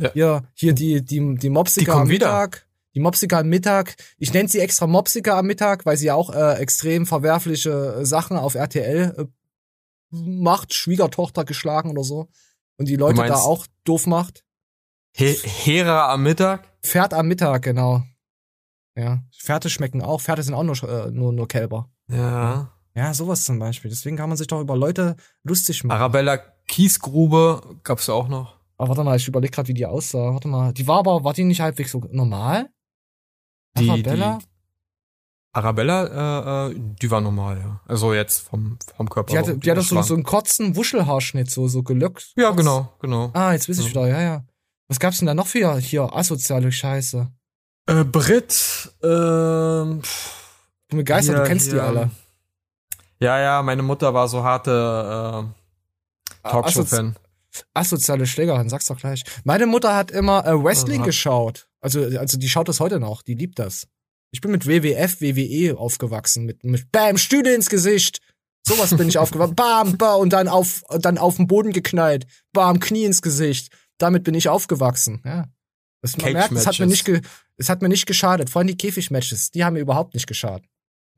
Ja. Hier, hier die, die, die Mopsiker am wieder. Mittag. Die Mopsiker am Mittag. Ich nenne sie extra Mopsiker am Mittag, weil sie ja auch äh, extrem verwerfliche äh, Sachen auf RTL äh, macht, Schwiegertochter geschlagen oder so. Und die Leute da auch doof macht. He Hera am Mittag? Pferd am Mittag, genau. Ja. Pferde schmecken auch. Pferde sind auch nur, äh, nur, nur Kälber. Ja. Ja, sowas zum Beispiel. Deswegen kann man sich doch über Leute lustig machen. Arabella Kiesgrube gab's ja auch noch. Aber warte mal, ich überlege gerade, wie die aussah. Warte mal. Die war aber, war die nicht halbwegs so normal? Die, Arabella? die Arabella, äh, äh, die war normal, ja. Also jetzt vom, vom Körper. Die hatte, die hatte so, so einen kurzen Wuschelhaarschnitt, so, so gelöckt. Ja, genau, genau. Ah, jetzt weiß ich Ja. wieder, ja, ja. Was gab's denn da noch für hier asoziale Scheiße? Äh, Brit, ähm, Ich bin begeistert, hier- du kennst die hier- alle. Ja, ja, meine Mutter war so harte äh, Talkshow-Fan. Asoziale Schlägerin, sag's doch gleich. Meine Mutter hat immer äh, Wrestling Aha. geschaut. Also, also die schaut das heute noch, die liebt das. Ich bin mit WWF, WWE aufgewachsen, mit, mit Bam, Stühle ins Gesicht. Sowas bin ich aufgewachsen. Bam, bam, und dann auf, dann auf den Boden geknallt. Bam, Knie ins Gesicht. Damit bin ich aufgewachsen, ja. Das, man merkt, es hat mir nicht, ge, es hat mir nicht geschadet. Vor allem die Käfigmatches, die haben mir überhaupt nicht geschadet.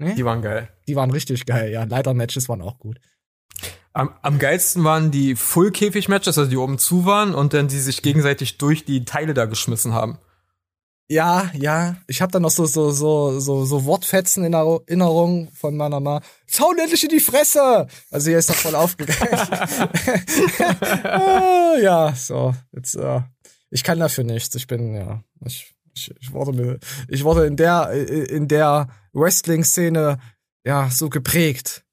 Ne? Die waren geil. Die waren richtig geil, ja. Leiter-Matches waren auch gut. Am, am geilsten waren die Full-Käfig-Matches, also die oben zu waren und dann die sich gegenseitig durch die Teile da geschmissen haben. Ja, ja. Ich habe dann noch so so so so so Wortfetzen in Erinnerung von meiner Mama. Zaun endlich in die Fresse. Also hier ist doch voll aufgegangen. ah, ja, so jetzt. Äh, ich kann dafür nichts. Ich bin ja. Ich, ich, ich wurde mir, ich wurde in der in der Wrestling-Szene ja so geprägt.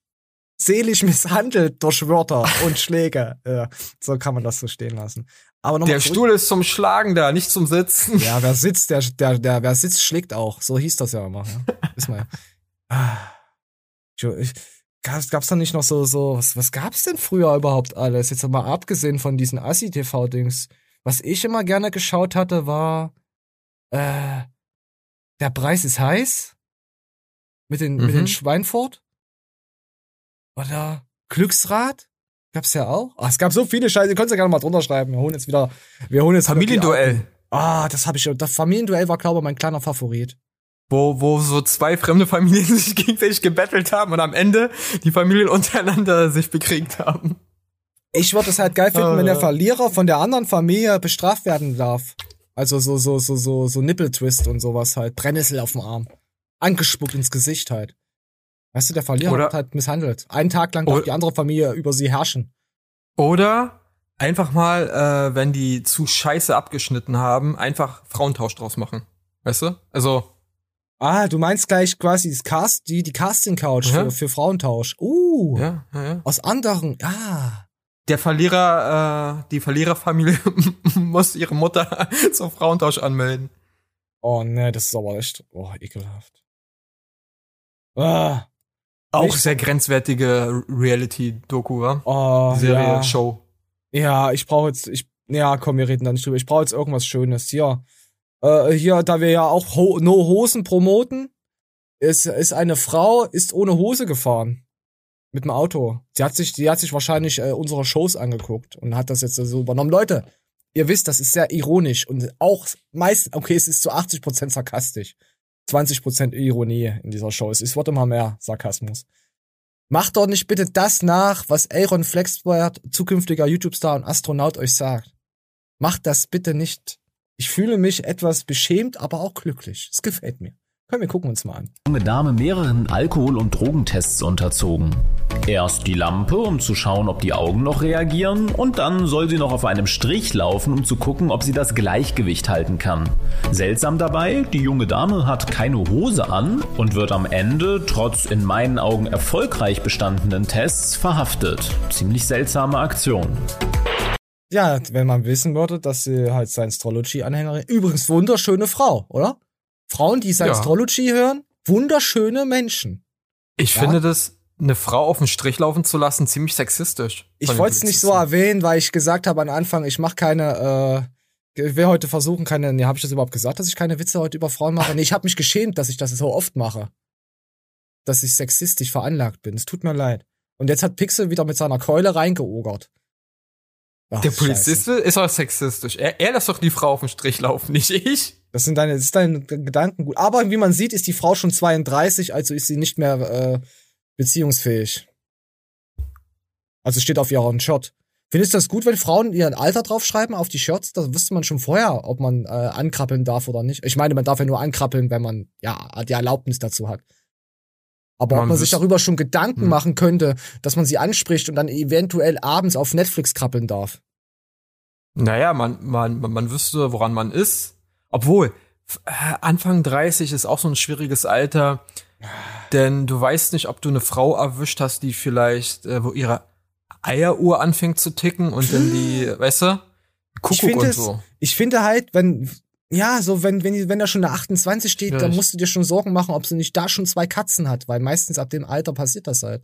Seelisch misshandelt durch Wörter und Schläge. Ja, so kann man das so stehen lassen. Aber noch Der zurück- Stuhl ist zum Schlagen da, nicht zum Sitzen. ja, wer sitzt, der, der, der, wer sitzt, schlägt auch. So hieß das ja immer. Ja. Ist mal. Ah. Ich, ich, gab's, gab's da nicht noch so, so, was, was gab's denn früher überhaupt alles? Jetzt mal abgesehen von diesen Assi-TV-Dings. Was ich immer gerne geschaut hatte, war, äh, der Preis ist heiß. Mit den, mit Mhm. den Schweinfurt. Oder Glücksrad. Gab's ja auch. Ah, es gab so viele Scheiße. Ihr könnt ja gerne mal drunter schreiben. Wir holen jetzt wieder, wir holen jetzt Familienduell. Ah, das habe ich. Das Familienduell war, glaube ich, mein kleiner Favorit. Wo, wo so zwei fremde Familien sich gegenseitig gebettelt haben und am Ende die Familien untereinander sich bekriegt haben. Ich würde es halt geil finden, Ah, wenn der ja. Verlierer von der anderen Familie bestraft werden darf. Also so, so, so, so, so Nippeltwist und sowas halt. Brennnessel auf dem Arm. Angespuckt ins Gesicht halt. Weißt du, der Verlierer Oder- wird halt misshandelt. Einen Tag lang darf die andere Familie über sie herrschen. Oder einfach mal, äh, wenn die zu scheiße abgeschnitten haben, einfach Frauentausch draus machen. Weißt du? Also, Ah, du meinst gleich quasi das Cast, die, die Casting-Couch Ja. für, für Frauentausch. Uh, Ja, ja, ja. aus anderen, ah. Der Verlierer, äh, die Verliererfamilie muss ihre Mutter zum Frauentausch anmelden. Oh ne, das ist aber echt, oh, ekelhaft. Ah, Auch Ich- sehr grenzwertige Reality-Doku, wa? oh, Serie, ja. Show. Ja, ich brauche jetzt, ich, ja, komm, wir reden da nicht drüber. Ich brauche jetzt irgendwas Schönes. Hier, äh, hier, da wir ja auch Ho No Hosen promoten, ist, ist eine Frau, ist ohne Hose gefahren. Mit dem Auto. Sie hat sich, die hat sich wahrscheinlich äh, unsere Shows angeguckt und hat das jetzt so übernommen. Leute, ihr wisst, das ist sehr ironisch und auch meist, okay, es ist zu 80% sarkastisch. 20% Ironie in dieser Show. Es wird immer mehr Sarkasmus. Macht doch nicht bitte das nach, was Aaron Flexbert, zukünftiger YouTube-Star und Astronaut, euch sagt. Macht das bitte nicht. Ich fühle mich etwas beschämt, aber auch glücklich. Es gefällt mir. Komm, wir gucken uns mal an. junge Dame mehreren Alkohol- und Drogentests unterzogen. Erst die Lampe, um zu schauen, ob die Augen noch reagieren, und dann soll sie noch auf einem Strich laufen, um zu gucken, ob sie das Gleichgewicht halten kann. Seltsam dabei, die junge Dame hat keine Hose an und wird am Ende, trotz in meinen Augen erfolgreich bestandenen Tests, verhaftet. Ziemlich seltsame Aktion. Ja, wenn man wissen würde, dass sie halt Science-Trology-Anhängerin, übrigens wunderschöne Frau, oder? Frauen, die Science-Trology hören, wunderschöne Menschen. Ich Ja? finde das, eine Frau auf den Strich laufen zu lassen, ziemlich sexistisch. Ich wollte es nicht so erwähnen, weil ich gesagt habe am Anfang, ich mache keine, äh, ich will heute versuchen, keine, nee, habe ich das überhaupt gesagt, dass ich keine Witze heute über Frauen mache? Nee, ich habe mich geschämt, dass ich das so oft mache. Dass ich sexistisch veranlagt bin. Es tut mir leid. Und jetzt hat Pixel wieder mit seiner Keule reingeogert. Ach, Der Scheiße. Polizist ist auch sexistisch. Er, er lässt doch die Frau auf den Strich laufen, nicht ich. Das sind deine, das ist dein Gedanken gut. Aber wie man sieht, ist die Frau schon 32, also ist sie nicht mehr äh, beziehungsfähig. Also steht auf ihrem Shirt. Findest du das gut, wenn Frauen ihr Alter draufschreiben auf die Shirts? Da wüsste man schon vorher, ob man äh, ankrabbeln darf oder nicht. Ich meine, man darf ja nur ankrabbeln, wenn man ja die Erlaubnis dazu hat. Aber Man ob man sich darüber schon Gedanken Hm. machen könnte, dass man sie anspricht und dann eventuell abends auf Netflix krabbeln darf. Naja, man, man, man wüsste, woran man ist. Obwohl, äh, Anfang 30 ist auch so ein schwieriges Alter. Denn du weißt nicht, ob du eine Frau erwischt hast, die vielleicht, äh, wo ihre Eieruhr anfängt zu ticken und dann die, weißt du, ich Kuckuck finde und es, so. ich finde halt, wenn, ja, so, wenn, wenn, wenn da schon eine 28 steht, dann Schwierig. musst du dir schon Sorgen machen, ob sie nicht da schon zwei Katzen hat, weil meistens ab dem Alter passiert das halt.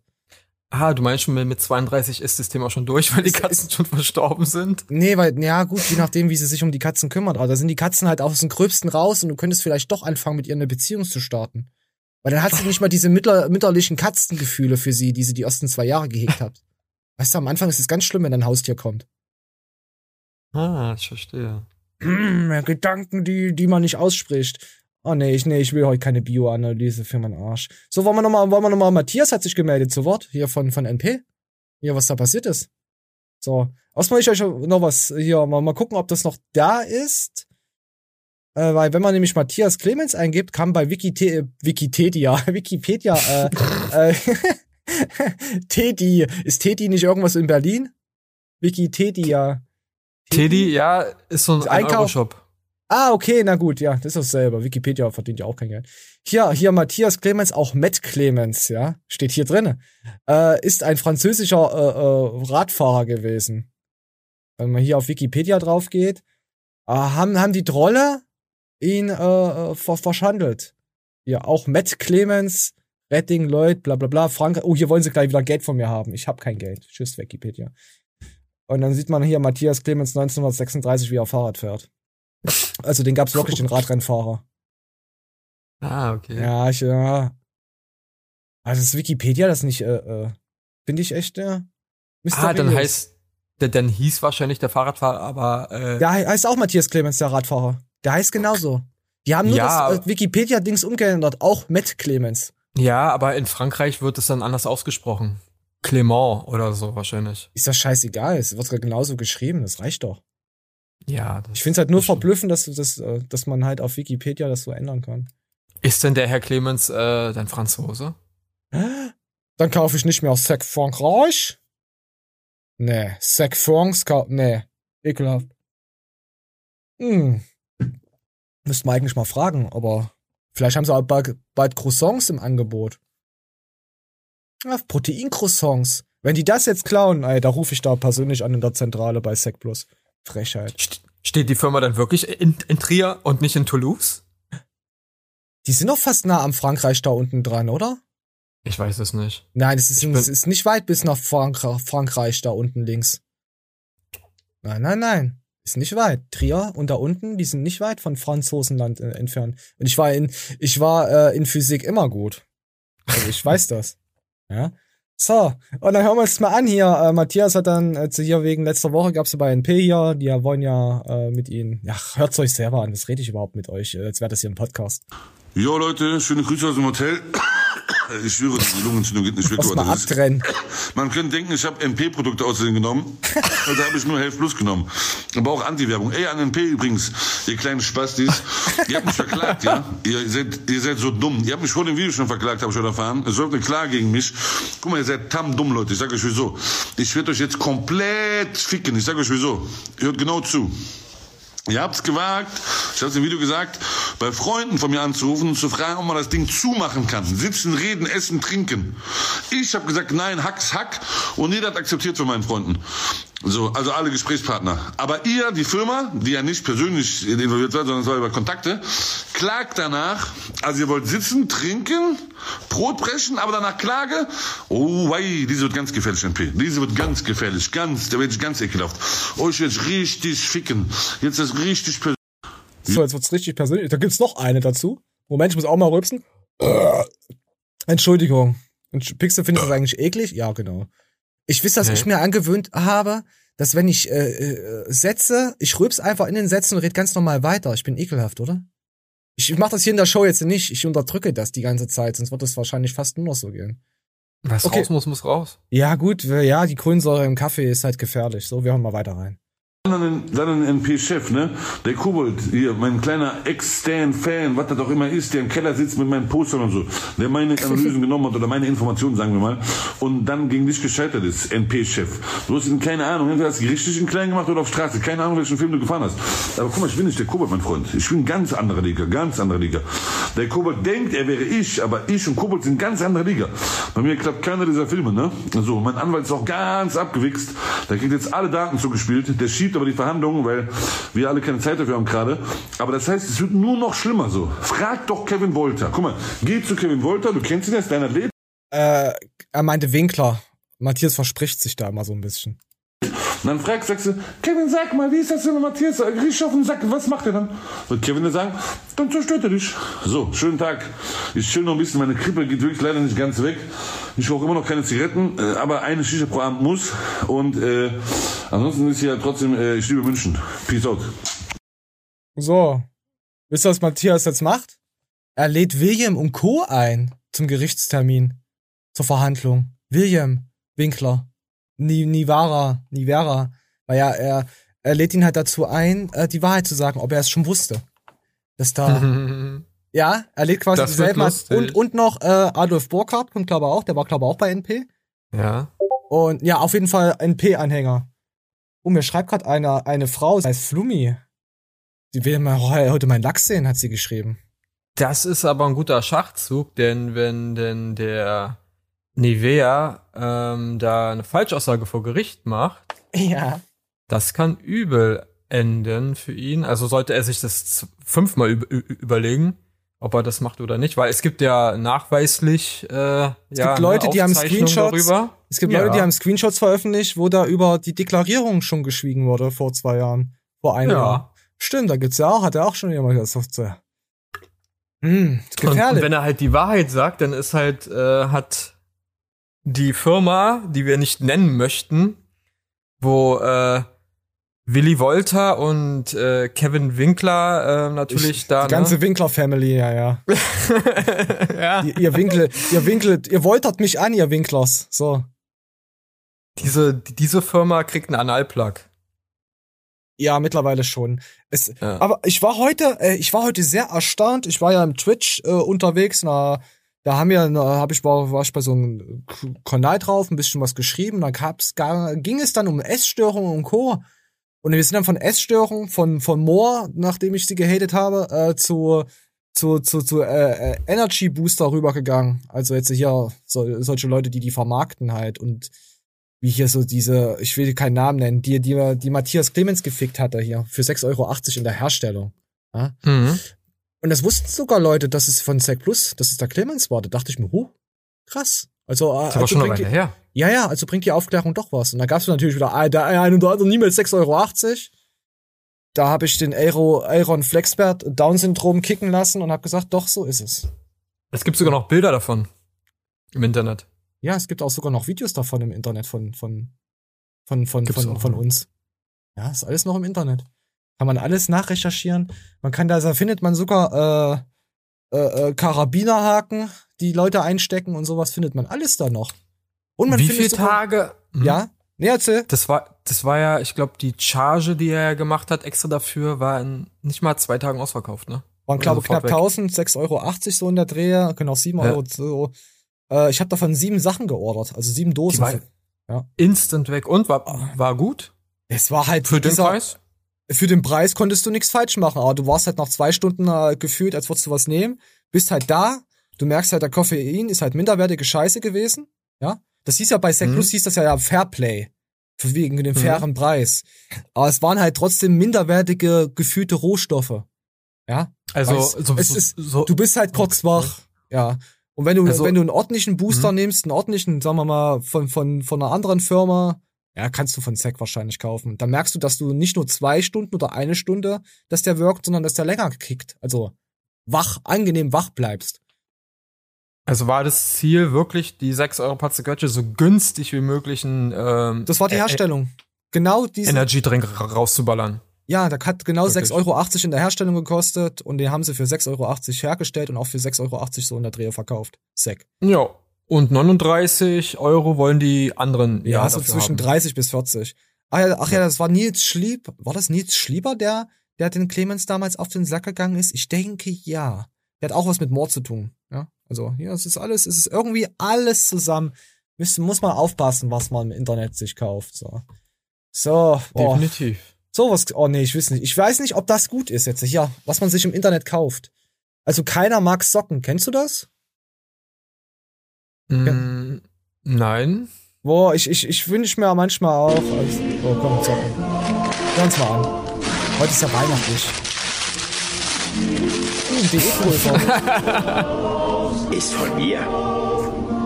Ah, du meinst schon, mit mit 32 ist das Thema schon durch, weil die Katzen schon verstorben sind? Nee, weil, ja, gut, je nachdem, wie sie sich um die Katzen kümmert. Aber da sind die Katzen halt aus dem Gröbsten raus und du könntest vielleicht doch anfangen, mit ihr eine Beziehung zu starten. Weil dann hast du nicht mal diese mütter, mütterlichen Katzengefühle für sie, die sie die ersten zwei Jahre gehegt hat. Weißt du, am Anfang ist es ganz schlimm, wenn dein Haustier kommt. Ah, ich verstehe. Hm, Gedanken, die, die man nicht ausspricht. Oh nee, ich, nee, ich will heute keine Bioanalyse für meinen Arsch. So, wollen wir nochmal, wollen wir noch mal, Matthias hat sich gemeldet zu Wort, hier von, von NP. Hier, was da passiert ist. So, erstmal ich euch noch was, hier, mal, mal gucken, ob das noch da ist. Äh, weil wenn man nämlich Matthias Clemens eingibt, kam bei Wikite Wikipedia, Wikipedia, äh, äh, Teddy, ist Teddy nicht irgendwas in Berlin? Wikipedia. Teddy, ja, ist so ein, ein Einkauf- Euroshop. Ah, okay, na gut, ja, das ist dasselbe. Wikipedia verdient ja auch kein Geld. Hier, hier Matthias Clemens, auch Matt Clemens, ja, steht hier drinne, äh, ist ein französischer äh, äh, Radfahrer gewesen. Wenn man hier auf Wikipedia drauf geht, äh, haben, haben die Trolle ihn äh, äh, ver verschandelt. Hier, auch Matt Clemens, Redding, Lloyd, bla bla bla, Frank. Oh, hier wollen sie gleich wieder Geld von mir haben. Ich habe kein Geld. Tschüss, Wikipedia. Und dann sieht man hier Matthias Clemens 1936, wie er Fahrrad fährt. Also den gab's wirklich, den Radrennfahrer. Ah, okay. Ja, ich, ja. Also das Wikipedia, das nicht, äh, äh, finde ich echt, ja. ah, dann heißt, der, dann hieß wahrscheinlich der Fahrradfahrer, aber äh, Der he- heißt auch Matthias Clemens, der Radfahrer. Der heißt genauso. Die haben nur Ja. das äh, Wikipedia-Dings umgeändert, auch Matt Clemens. ja, aber in Frankreich wird es dann anders ausgesprochen. Clément oder so wahrscheinlich. Ist das scheißegal, es wird genauso geschrieben, das reicht doch. Ja. Das Ich finde es halt nur verblüffend, dass, du das, äh, dass man halt auf Wikipedia das so ändern kann. ist denn der Herr Clemens äh, dein Franzose? Dann kaufe ich nicht mehr Sec Frankreich. Nee, Sec France, kau- nee, ekelhaft. Hm. Müsste man eigentlich mal fragen, aber Vielleicht haben sie auch bald, bald Croissants im Angebot. Ja, Protein-Croissants. Wenn die das jetzt klauen, ey, da rufe ich da persönlich an in der Zentrale bei SecPlus. Frechheit. Steht die Firma dann wirklich in, in Trier und nicht in Toulouse? Die sind doch fast nah am Frankreich da unten dran, oder? Ich weiß es nicht. Nein, es ist, es ist nicht weit bis nach Frank Frankreich da unten links. Nein, nein, nein. Ist nicht weit. Trier und da unten, die sind nicht weit von Franzosenland äh, entfernt. Und ich war in, ich war äh, in Physik immer gut. Also ich weiß das. Ja. So, und dann hören wir uns mal an hier. Äh, Matthias hat dann äh, hier wegen letzter Woche gab's ja bei NP hier, die wollen ja äh, mit ihnen. Ja, hört's euch selber an. Was rede ich überhaupt mit euch? Äh, Jetzt wäre das hier ein Podcast. Jo Leute, schöne Grüße aus dem Hotel. Ich schwöre, die Lungenentzündung geht nicht weg. Das ist. abtrennen. Man könnte denken, ich habe NP-Produkte außerdem genommen. Also habe ich nur Health Plus genommen. Aber auch Anti-Werbung. Ey, an NP übrigens, ihr kleinen Spastis. Ihr habt mich verklagt, ja? Ihr seid, ihr seid so dumm. Ihr habt mich vor dem Video schon verklagt, habe ich schon erfahren. Es läuft eine Klage gegen mich. Guck mal, ihr seid tam dumm, Leute. Ich sage euch wieso. Ich werde euch jetzt komplett ficken. Ich sage euch wieso. Hört genau zu. Ihr habt's gewagt, ich hab's im Video gesagt, bei Freunden von mir anzurufen und zu fragen, ob man das Ding zumachen kann. Sitzen, reden, essen, trinken. Ich habe gesagt, nein, Hacks, Hack. Und jeder hat akzeptiert von meinen Freunden. So, also alle Gesprächspartner. Aber ihr, die Firma, die ja nicht persönlich involviert war, sondern es war über Kontakte, klagt danach, also ihr wollt sitzen, trinken, Brot brechen, aber danach Klage, oh wei, diese wird ganz gefährlich, MP. Diese wird ganz gefährlich, ganz, da werde ich ganz ekelhaft. Euch jetzt richtig ficken. Jetzt ist richtig persönlich. So, jetzt wird's richtig persönlich. Da gibt's noch eine dazu. Moment, ich muss auch mal rülpsen. Äh, Entschuldigung. Entsch- Pixel findest du das eigentlich eklig? Ja, genau. Ich weiß, dass Nee. ich mir angewöhnt habe, dass wenn ich äh, äh, Sätze, ich rülps einfach in den Sätzen und red ganz normal weiter. Ich bin ekelhaft, oder? Ich mach das hier in der Show jetzt nicht. Ich unterdrücke das die ganze Zeit, sonst wird es wahrscheinlich fast nur noch so gehen. Was Okay. raus muss, muss raus. Ja, gut, ja, die Kohlensäure im Kaffee ist halt gefährlich. So, wir hören mal weiter rein. Dann ein, NP-Chef, ne? Der Kobold, hier, mein kleiner Ex-Stan-Fan, was das auch immer ist, der im Keller sitzt mit meinen Postern und so, der meine Analysen genommen hat oder meine Informationen, sagen wir mal, und dann gegen dich gescheitert ist, NP-Chef. Du hast ihn, keine Ahnung, entweder hast du richtig in klein gemacht oder auf Straße, keine Ahnung, welchen Film du gefahren hast. Aber guck mal, ich bin nicht der Kobold, mein Freund. Ich bin ganz andere Liga, ganz andere Liga. Der Kobold denkt, er wäre ich, aber ich und Kobold sind ganz andere Liga. Bei mir klappt keiner dieser Filme, ne? So, mein Anwalt ist auch ganz abgewichst. Der kriegt jetzt alle Daten zugespielt. Der schiebt aber die Verhandlungen, weil wir alle keine Zeit dafür haben gerade. Aber das heißt, es wird nur noch schlimmer so. Frag doch Kevin Wolter. Guck mal, geh zu Kevin Wolter, du kennst ihn, er ist dein Athlet. Äh, er meinte Winkler. Matthias verspricht sich da immer so ein bisschen. Und dann fragst, sagst du, Kevin, sag mal, wie ist das denn Matthias? Riech auf den Sack, was macht er dann? Wird Kevin dir sagen, dann zerstört er dich. So, schönen Tag. Ich chill noch ein bisschen, meine Krippe geht wirklich leider nicht ganz weg. Ich rauche immer noch keine Zigaretten, äh, aber eine Shisha pro Abend muss. Und äh, ansonsten ist hier trotzdem, äh, ich liebe München. Peace out. So. Wisst ihr, was Matthias jetzt macht? Er lädt William und Co. ein zum Gerichtstermin. Zur Verhandlung. William Winkler. Ni Nivara. Nivera. Weil ja, er, er lädt ihn halt dazu ein, äh, die Wahrheit zu sagen, ob er es schon wusste. Dass da. ja, er lädt quasi dieselben. Und, und noch äh, Adolf Burkhardt kommt, glaube ich, auch. Der war, glaube ich, auch bei NP. Ja. Und ja, auf jeden Fall NP-Anhänger. Oh, mir schreibt gerade eine, eine Frau, das heißt Flummi. Die will mal heute meinen Lachs sehen, hat sie geschrieben. Das ist aber ein guter Schachzug, denn wenn denn der Nivea ähm, da eine Falschaussage vor Gericht macht, Ja. das kann übel enden für ihn. Also sollte er sich das fünfmal überlegen, ob er das macht oder nicht, weil es gibt ja nachweislich äh, Es ja, gibt Leute, die haben Screenshots. Darüber. Es gibt ja. Leute, die haben Screenshots veröffentlicht, wo da über die Deklarierung schon geschwiegen wurde vor zwei Jahren. Vor einem Ja. Jahr. Stimmt, da gibt's ja auch, hat er auch schon jemand gesagt. So. Hm, ist Und, gefährlich. wenn er halt die Wahrheit sagt, dann ist halt, äh, hat die Firma, die wir nicht nennen möchten, wo äh, Willy Wolter und äh, Kevin Winkler äh, natürlich Ich- da. Die ganze ne? Winkler-Family, ja, ja. ja. Ihr, ihr Winkel, ihr Winkel, ihr woltert mich an, ihr Winklers. So. Diese, diese Firma kriegt einen Analplug. Ja, mittlerweile schon. Es, Ja. Aber ich war heute, äh, ich war heute sehr erstaunt. Ich war ja im Twitch äh, unterwegs. Na, da haben wir, hab ich war, war ich bei so einem Kanal drauf, ein bisschen was geschrieben. Da gab's, ging es dann um Essstörungen und Co. Und wir sind dann von Essstörungen von von Moore, nachdem ich sie gehatet habe, äh, zu zu, zu, zu äh, äh, Energy Booster rübergegangen. Also jetzt hier so, solche Leute, die die vermarkten halt und wie hier so diese, ich will keinen Namen nennen, die, die, die Matthias Clemens gefickt hatte hier für 6,80 Euro in der Herstellung. Ja? Mhm. Und das wussten sogar Leute, dass es von Sec Plus, dass es der Clemens war. Da dachte ich mir, huh, krass. Also, äh, Das war also schon bringt die- her. Ja, ja, also bringt die Aufklärung doch was. Und da gab's natürlich wieder ah, der eine oder andere niemals 6,80 Euro. Da habe ich den Aero, Aaron Flexbert Down-Syndrom kicken lassen und habe gesagt, doch, so ist es. Es gibt sogar noch Bilder davon im Internet. Ja, es gibt auch sogar noch Videos davon im Internet von, von, von, von, von, von ne? uns. Ja, ist alles noch im Internet. Kann man alles nachrecherchieren. Man kann da, da findet man sogar äh, äh, äh, Karabinerhaken, die Leute einstecken und sowas findet man alles da noch. Und man Wie findet viele Tage? Hm. Ja? Nee, erzähl. Das war, das war ja, ich glaube, die Charge, die er gemacht hat, extra dafür, war in nicht mal zwei Tagen ausverkauft, ne? Waren, glaube Also knapp vorweg. 1000, 6,80 Euro so in der Drehe, auch 7 Ja. Euro so. Äh, ich habe davon sieben Sachen geordert, also sieben Dosen. Die war ja. instant weg und war, war gut. Es war halt Für den dieser- Preis? Für den Preis konntest du nichts falsch machen, aber du warst halt nach zwei Stunden äh, gefühlt, als würdest du was nehmen, bist halt da, du merkst halt, der Koffein ist halt minderwertige Scheiße gewesen, ja. Das hieß ja bei Sec Mhm. Plus hieß das ja, ja Fairplay. Für wegen dem Mhm. fairen Preis. Aber es waren halt trotzdem minderwertige, gefühlte Rohstoffe. Ja. Also, so- es so- ist, so- du bist halt kurz wach. Ja. Und wenn du, Also- wenn du einen ordentlichen Booster Mhm. nimmst, einen ordentlichen, sagen wir mal, von, von, von einer anderen Firma, ja, kannst du von Sec wahrscheinlich kaufen. Dann merkst du, dass du nicht nur zwei Stunden oder eine Stunde, dass der wirkt, sondern dass der länger kickt. Also wach, angenehm wach bleibst. Also war das Ziel wirklich, die 6 Euro Patze Götze so günstig wie möglich ein ähm, Das war die Ä- Herstellung. Genau diese. Energy Drink ra- rauszuballern. Ja, da hat genau Wirklich? 6,80 Euro in der Herstellung gekostet und den haben sie für 6,80 Euro hergestellt und auch für 6,80 Euro so in der Drehe verkauft. Sec. Ja. Und 39 Euro wollen die anderen Ja, ja so dafür zwischen haben. 30 bis 40. Ach ja, ach ja, das war Nils Schlieb. War das Nils Schlieber, der, der den Clemens damals auf den Sack gegangen ist? Ich denke ja. Der hat auch was mit Mord zu tun. Ja, also hier es ist alles, es ist irgendwie alles zusammen. Muss, muss man aufpassen, was man im Internet sich kauft. So, so oh. Definitiv. So was, oh nee, ich weiß nicht. Ich weiß nicht, ob das gut ist jetzt hier, was man sich im Internet kauft. Also keiner mag Socken. Kennst du das? Mm, nein. Boah, ich, ich, ich wünsche mir manchmal auch. Also, oh, komm, Socken. Hör uns mal an. Heute ist ja weihnachtlich. Hm, Diätpulver. Ist von mir.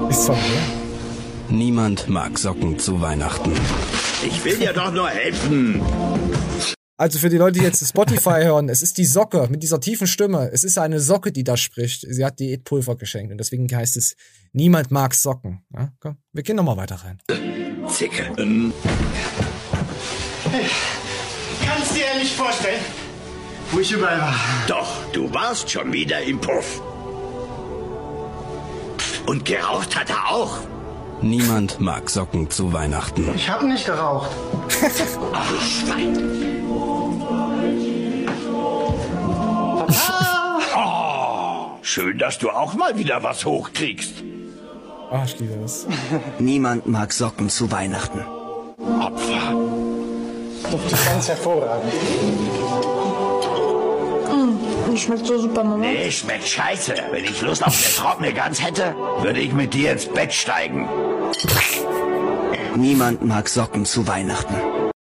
Ist von mir. Niemand mag Socken zu Weihnachten. Ich will dir doch nur helfen. Also für die Leute, die jetzt Spotify hören, es ist die Socke mit dieser tiefen Stimme. Es ist eine Socke, die da spricht. Sie hat Diätpulver geschenkt und deswegen heißt es, niemand mag Socken. Ja, komm, wir gehen nochmal weiter rein. Zicke. Ähm, Kannst dir ja nicht vorstellen, wo ich überall war. Doch, du warst schon wieder im Puff. Und geraucht hat er auch. Niemand mag Socken zu Weihnachten. Ich habe nicht geraucht. Ach, Schwein. Schön, dass du auch mal wieder was hochkriegst. Ah, ich liebe es. Niemand mag Socken zu Weihnachten. Opfer. Duftet ganz hervorragend. Mm, schmeckt so super, Mama. Nee, schmeckt scheiße. Wenn ich Lust auf eine trockene Gans hätte, würde ich mit dir ins Bett steigen. Niemand mag Socken zu Weihnachten.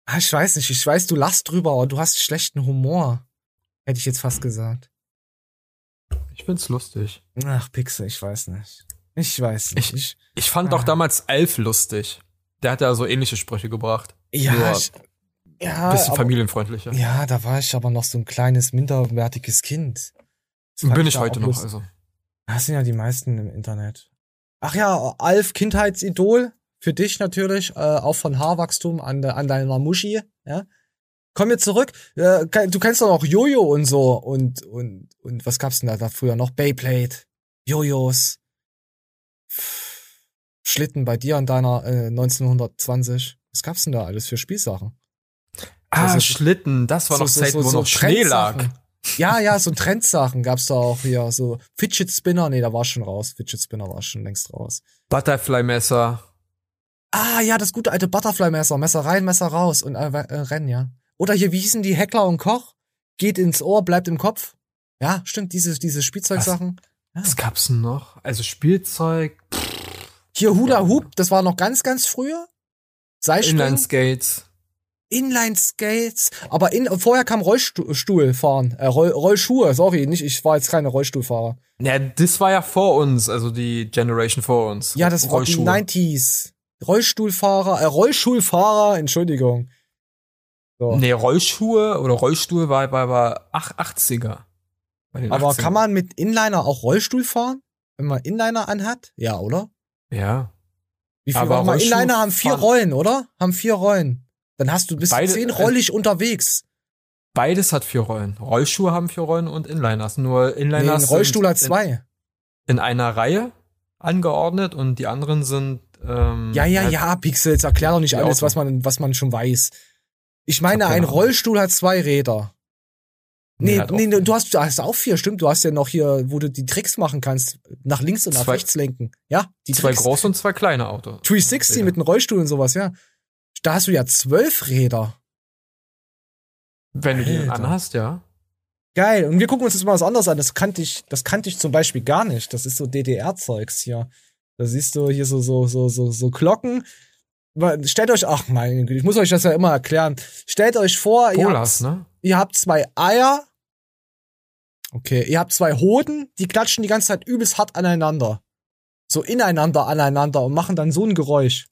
Ah, ich weiß nicht, ich weiß, du lachst drüber, aber du hast schlechten Humor. Hätte ich jetzt fast gesagt. Ich find's lustig. Ach, Pixel, ich weiß nicht. Ich weiß nicht. Ich, ich fand doch damals Elf lustig. Der hat ja so ähnliche Sprüche gebracht. Ja, ich, ja, bisschen aber- familienfreundlicher. Ja, da war ich aber noch so ein kleines, minderwertiges Kind. Bin ich heute noch, lustig. also. Das sind ja die meisten im Internet. Ach ja, Alf, Kindheitsidol. Für dich natürlich, äh, auch von Haarwachstum an, de, an deiner Muschi, ja. Komm jetzt zurück. Äh, du kennst doch auch Jojo und so und, und, und was gab's denn da, da früher noch? Beyblade, Jojos, Schlitten bei dir an deiner äh, 1920. Was gab's denn da alles für Spielsachen? Ah, So- so- Schlitten, das war noch Zeiten, wo noch Schnee lag. Ja, ja, so Trendsachen gab's da auch hier. So Fidget Spinner, nee, da war schon raus. Fidget Spinner war schon längst raus. Butterfly-Messer. Ah, ja, das gute alte Butterfly-Messer. Messer rein, Messer raus und äh, äh, rennen, ja. Oder hier, wie hießen die Heckler und Koch? Geht ins Ohr, bleibt im Kopf. Ja, stimmt, diese, diese Spielzeugsachen. Was gab's denn noch? Also Spielzeug, Hier Hula Hoop, das war noch ganz, ganz früher. Seilspringen. Inline Skates. Inline Skates. Aber in, vorher kam Rollstuhl fahren. Äh, Roll, Rollschuhe, sorry, nicht, ich war jetzt keine Rollstuhlfahrer. Ja, das war ja vor uns, also die Generation vor uns. Ja, das war die 90s. Rollstuhlfahrer, äh, Rollschulfahrer, Entschuldigung. So. Nee, Rollschuhe oder Rollstuhl war bei, ach, 80er. Bei den Aber 80ern. kann man mit Inliner auch Rollstuhl fahren? Wenn man Inliner anhat? Ja, oder? Ja. Wie viel Aber mal? Inliner haben vier fahren- Rollen, oder? Haben vier Rollen. Dann hast du bis zu Beide- zehnrollig unterwegs. Beides hat vier Rollen. Rollschuhe haben vier Rollen und Inliners. Nur Nee, Inliners ein Rollstuhl hat zwei. In, in einer Reihe angeordnet und die anderen sind ähm, Ja, ja, halt- ja, Pixels, erklär doch nicht alles, Auto. was man, was man schon weiß. Ich meine, ein. Rollstuhl hat zwei Räder. Nee, Nee, nee, du hast, du hast auch vier, stimmt. Du hast ja noch hier, wo du die Tricks machen kannst. Nach links und nach Zwei- rechts lenken. Ja, die zwei Tricks. große und zwei kleine Autos. 360 mit einem Rollstuhl und sowas, ja. Da hast du ja zwölf Räder. Wenn du die Alter. anhast, ja. Geil. Und wir gucken uns jetzt mal was anderes an. Das kannte ich, das kannte ich zum Beispiel gar nicht. Das ist so DDR-Zeugs hier. Da siehst du hier so, so, so, so, so Glocken. Stellt euch, ach mein Güte, ich muss euch das ja immer erklären. Stellt euch vor, ihr Bolas, habt, ne? ihr habt zwei Eier. Okay, ihr habt zwei Hoden, die klatschen die ganze Zeit übelst hart aneinander. So ineinander, aneinander und machen dann so ein Geräusch.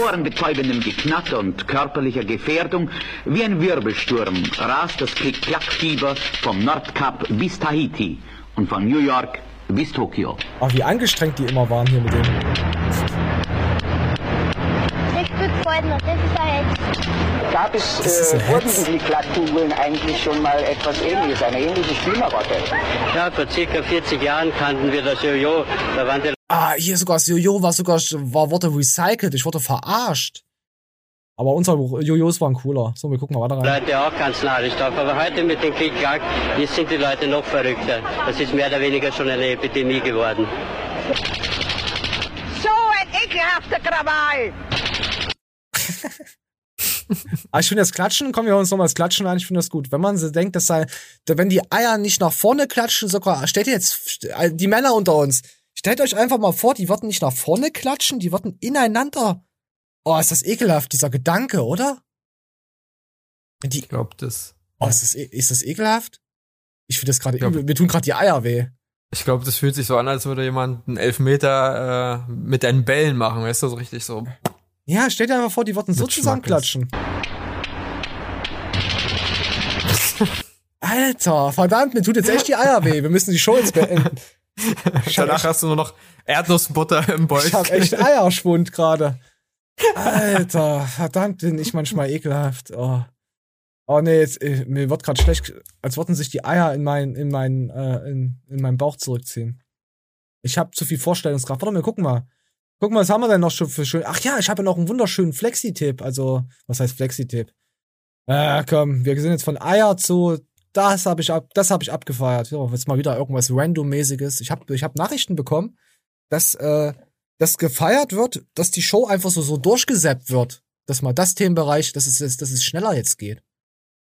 ohrenbetäubendem Geknatter und körperlicher Gefährdung wie ein Wirbelsturm rast das Klick-Klack-Fieber vom Nordkap bis Tahiti und von New York bis Tokio. Ach, wie angestrengt die immer waren hier mit dem. Gab es äh, wurden die Klick-Klack-Kugeln eigentlich schon mal etwas ähnliches, eine ähnliche Spielmarotte? Ja, vor circa 40 Jahren kannten wir das Jojo. Da waren die Ah, hier sogar das Jojo war sogar, war, wurde recycelt. Ich wurde verarscht. Aber unsere Jojos waren cooler. So, wir gucken mal weiter rein. Leute auch ganz narrisch drauf. Aber heute mit dem Klick-Klack, jetzt sind die Leute noch verrückter. Das ist mehr oder weniger schon eine Epidemie geworden. So ein ekelhafter Krawall! Ah, ich finde das Klatschen, kommen wir uns nochmal das Klatschen an, ich finde das gut. Wenn man so denkt, dass sei, wenn die Eier nicht nach vorne klatschen, sogar, stellt ihr jetzt, äh, die Männer unter uns, stellt euch einfach mal vor, die würden nicht nach vorne klatschen, die würden ineinander. Oh, ist das ekelhaft, dieser Gedanke, oder? Die, Ich glaube, das. oh, ist das, e- ist das ekelhaft? Ich finde das gerade mir tun gerade die Eier weh. Ich glaube, das fühlt sich so an, als würde jemand einen Elfmeter äh, mit deinen Bällen machen, weißt du, so richtig so. Ja, stell dir einfach vor, die würden so zusammenklatschen. Alter, verdammt, mir tut jetzt echt die Eier weh. Wir müssen die Show jetzt beenden. Danach echt- hast du nur noch Erdnussbutter im Beutel. Ich hab echt Eierschwund gerade. Alter, verdammt, bin ich manchmal ekelhaft. Oh, oh nee, jetzt, äh, mir wird gerade schlecht, als würden sich die Eier in meinen in meinen äh, in, in meinen Bauch zurückziehen. Ich habe zu viel Vorstellungskraft. Warte mal, gucken mal. Guck mal, was haben wir denn noch schon für schön? Ach ja, ich habe ja noch einen wunderschönen Flexi-Tipp. Also, was heißt Flexi-Tipp? Äh, komm, wir sind jetzt von Eier zu das habe ich ab, das habe ich abgefeiert. Ja, jetzt mal wieder irgendwas randommäßiges. Ich habe ich hab Nachrichten bekommen, dass äh, das gefeiert wird, dass die Show einfach so so durchgesäppt wird, dass mal das Themenbereich, dass es dass es schneller jetzt geht.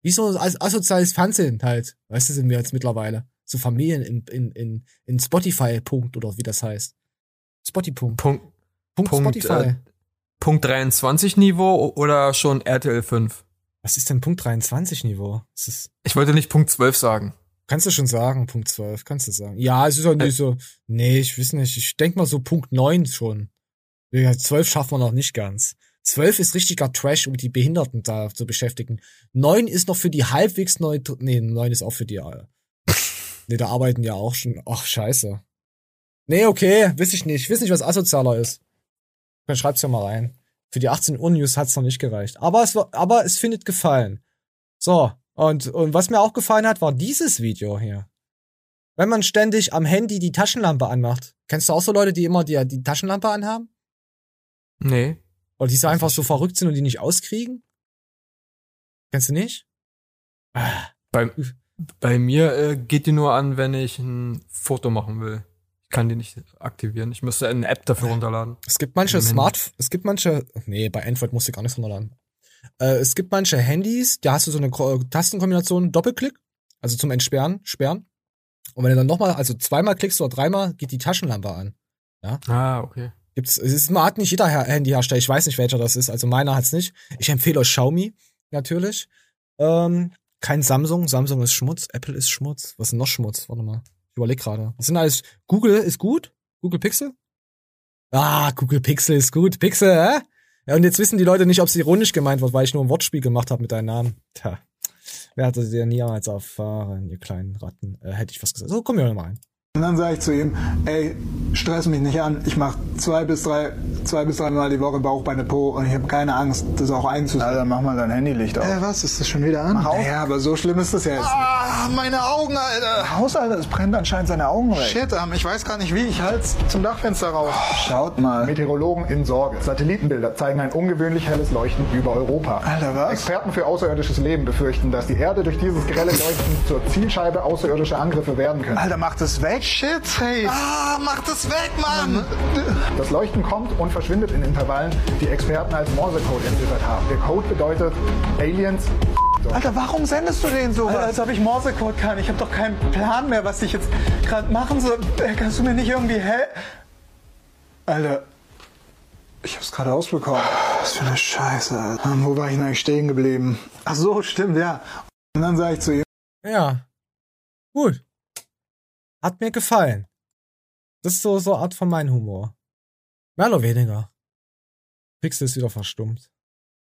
Wie so as asoziales Fernsehen halt, weißt du, sind wir jetzt mittlerweile. So Familien in in in, in Spotify Punkt oder wie das heißt. Spotify Punkt. Punkt, Punkt, Punkt, Spotify. äh, Punkt 23 Niveau oder schon RTL 5? Was ist denn Punkt 23 Niveau? Ich wollte nicht Punkt 12 sagen. Kannst du schon sagen, Punkt 12, kannst du sagen. Ja, es ist ja nicht so, nee, ich weiß nicht, ich denk mal so Punkt 9 schon. Ja, 12 schaffen wir noch nicht ganz. 12 ist richtiger Trash, um die Behinderten da zu beschäftigen. 9 ist noch für die halbwegs neu, nee, 9 ist auch für die, äh, nee, da arbeiten ja auch schon, ach, scheiße. Nee, okay, weiß ich nicht, ich weiß nicht, was asozialer ist. Dann schreibt's ja mal rein. Für die 18 Uhr News hat's noch nicht gereicht. Aber es war, aber es findet gefallen. So. Und, und was mir auch gefallen hat, war dieses Video hier. Wenn man ständig am Handy die Taschenlampe anmacht. Kennst du auch so Leute, die immer die, die Taschenlampe anhaben? Nee. Oder die so einfach so verrückt sind und die nicht auskriegen? Kennst du nicht? Bei, bei mir äh, geht die nur an, wenn ich ein Foto machen will. Ich kann die nicht aktivieren. Ich müsste eine App dafür runterladen. Es gibt manche. Smart, es gibt manche, nee, bei Android musst du gar nichts runterladen. Äh, es gibt manche Handys, da hast du so eine Ko- Tastenkombination Doppelklick, also zum Entsperren, sperren. Und wenn du dann nochmal, also zweimal klickst oder dreimal, geht die Taschenlampe an. Ja. Ah, okay. Gibt's, es ist, hat nicht jeder Her- Handyhersteller, ich weiß nicht, welcher das ist, also meiner hat's nicht. Ich empfehle euch Xiaomi, natürlich. Ähm, kein Samsung, Samsung ist Schmutz, Apple ist Schmutz. Was ist denn noch Schmutz? Warte mal. Ich überleg gerade. Das sind alles, Google ist gut? Google Pixel? Ah, Google Pixel ist gut. Pixel, hä? Ja, und jetzt wissen die Leute nicht, ob es ironisch gemeint wird, weil ich nur ein Wortspiel gemacht habe mit deinem Namen. Tja. Wer hatte dir niemals erfahren, ihr kleinen Ratten? Äh, hätte ich was gesagt. So, komm hier mal rein. Und dann sage ich zu ihm, ey, stress mich nicht an. Ich mache zwei bis drei, zwei bis drei Mal die Woche Bauch, Beine, Po und ich habe keine Angst, das auch einzusetzen. Alter, mach mal dein Handylicht auf. Äh, was? Ist das schon wieder an? Ja, aber so schlimm ist das ja jetzt. Ah, meine Augen, Alter. Haus, Alter, es brennt anscheinend seine Augen weg. Shit, ähm, ich weiß gar nicht wie. Ich halt's zum Dachfenster raus. Schaut mal. Meteorologen in Sorge. Satellitenbilder zeigen ein ungewöhnlich helles Leuchten über Europa. Alter, was? Experten für außerirdisches Leben befürchten, dass die Erde durch dieses grelle Leuchten zur Zielscheibe außerirdischer Angriffe werden könnte. Alter, mach das weg. Shit, hey. Ah, mach das weg, Mann. Das Leuchten kommt und verschwindet in Intervallen, die Experten als Morsecode entziffert haben. Der Code bedeutet Aliens. Alter, warum sendest du den sowas? Alter, als ob ich Morsecode kann. Ich habe doch keinen Plan mehr, was ich jetzt gerade machen soll. Äh, Kannst du mir nicht irgendwie hel... Alter, ich hab's gerade ausbekommen. Was für eine Scheiße, Alter. Wo war ich denn eigentlich stehen geblieben? Ach so, stimmt, ja. Und dann sage ich zu ihm, Ja. Gut. Hat mir gefallen. Das ist so, so Art von mein Humor. Mehr oder weniger. Pixel ist wieder verstummt.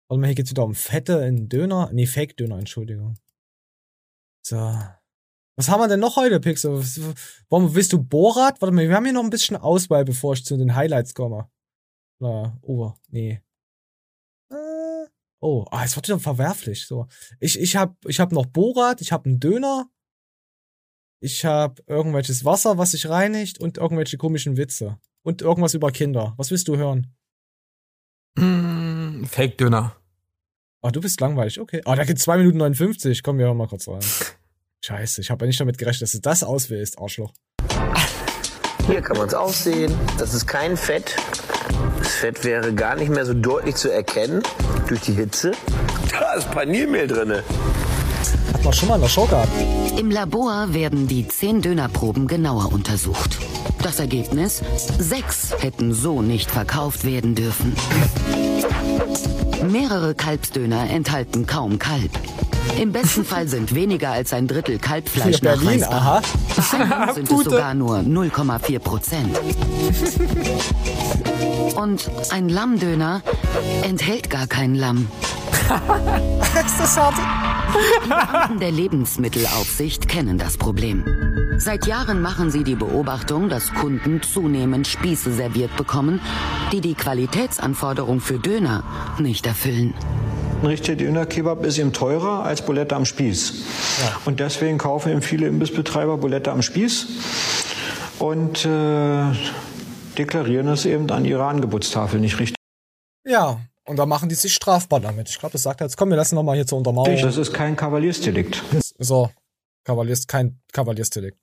Warte mal, hier geht's wieder um Fette in Döner. Nee, Fake-Döner, Entschuldigung. So. Was haben wir denn noch heute, Pixel? Warum willst du Borat? Warte mal, wir haben hier noch ein bisschen Auswahl, bevor ich zu den Highlights komme. Na, oh, nee. Äh, Oh, ah, es wird wieder verwerflich. So, ich ich hab ich hab noch Borat, ich hab einen Döner, ich hab irgendwelches Wasser, was sich reinigt und irgendwelche komischen Witze und irgendwas über Kinder. Was willst du hören? Mm, Fake-Döner. Ah, du bist langweilig. Okay. Ah, da gibt's 2 Minuten 59. Komm, wir hören mal kurz rein. Scheiße, ich habe ja nicht damit gerechnet, dass du das auswählst, Arschloch. Hier kann man es auch sehen. Das ist kein Fett. Das Fett wäre gar nicht mehr so deutlich zu erkennen durch die Hitze. Da ist Paniermehl drinne. Hat man schon mal in der Show gehabt. Im Labor werden die zehn Dönerproben genauer untersucht. Das Ergebnis? Sechs hätten so nicht verkauft werden dürfen. Mehrere Kalbsdöner enthalten kaum Kalb. Im besten Fall sind weniger als ein Drittel Kalbfleisch Berlin, nachweisbar. aha. Bei sind es sogar nur 0,4 Prozent. Und ein Lammdöner enthält gar kein Lamm. ist das hart? Die Beamten der Lebensmittelaufsicht kennen das Problem. Seit Jahren machen sie die Beobachtung, dass Kunden zunehmend Spieße serviert bekommen, die die Qualitätsanforderung für Döner nicht erfüllen. Ein richtiger Döner-Kebab ist eben teurer als Bulette am Spieß. Und deswegen kaufen eben viele Imbissbetreiber Bulette am Spieß und äh, deklarieren es eben an ihrer Angebotstafel nicht richtig. Ja, und da machen die sich strafbar damit. Ich glaube, das sagt er jetzt. Komm, wir lassen noch mal hier zur Untermauerung. Das ist kein Kavaliersdelikt. So, Kavaliers, kein Kavaliersdelikt.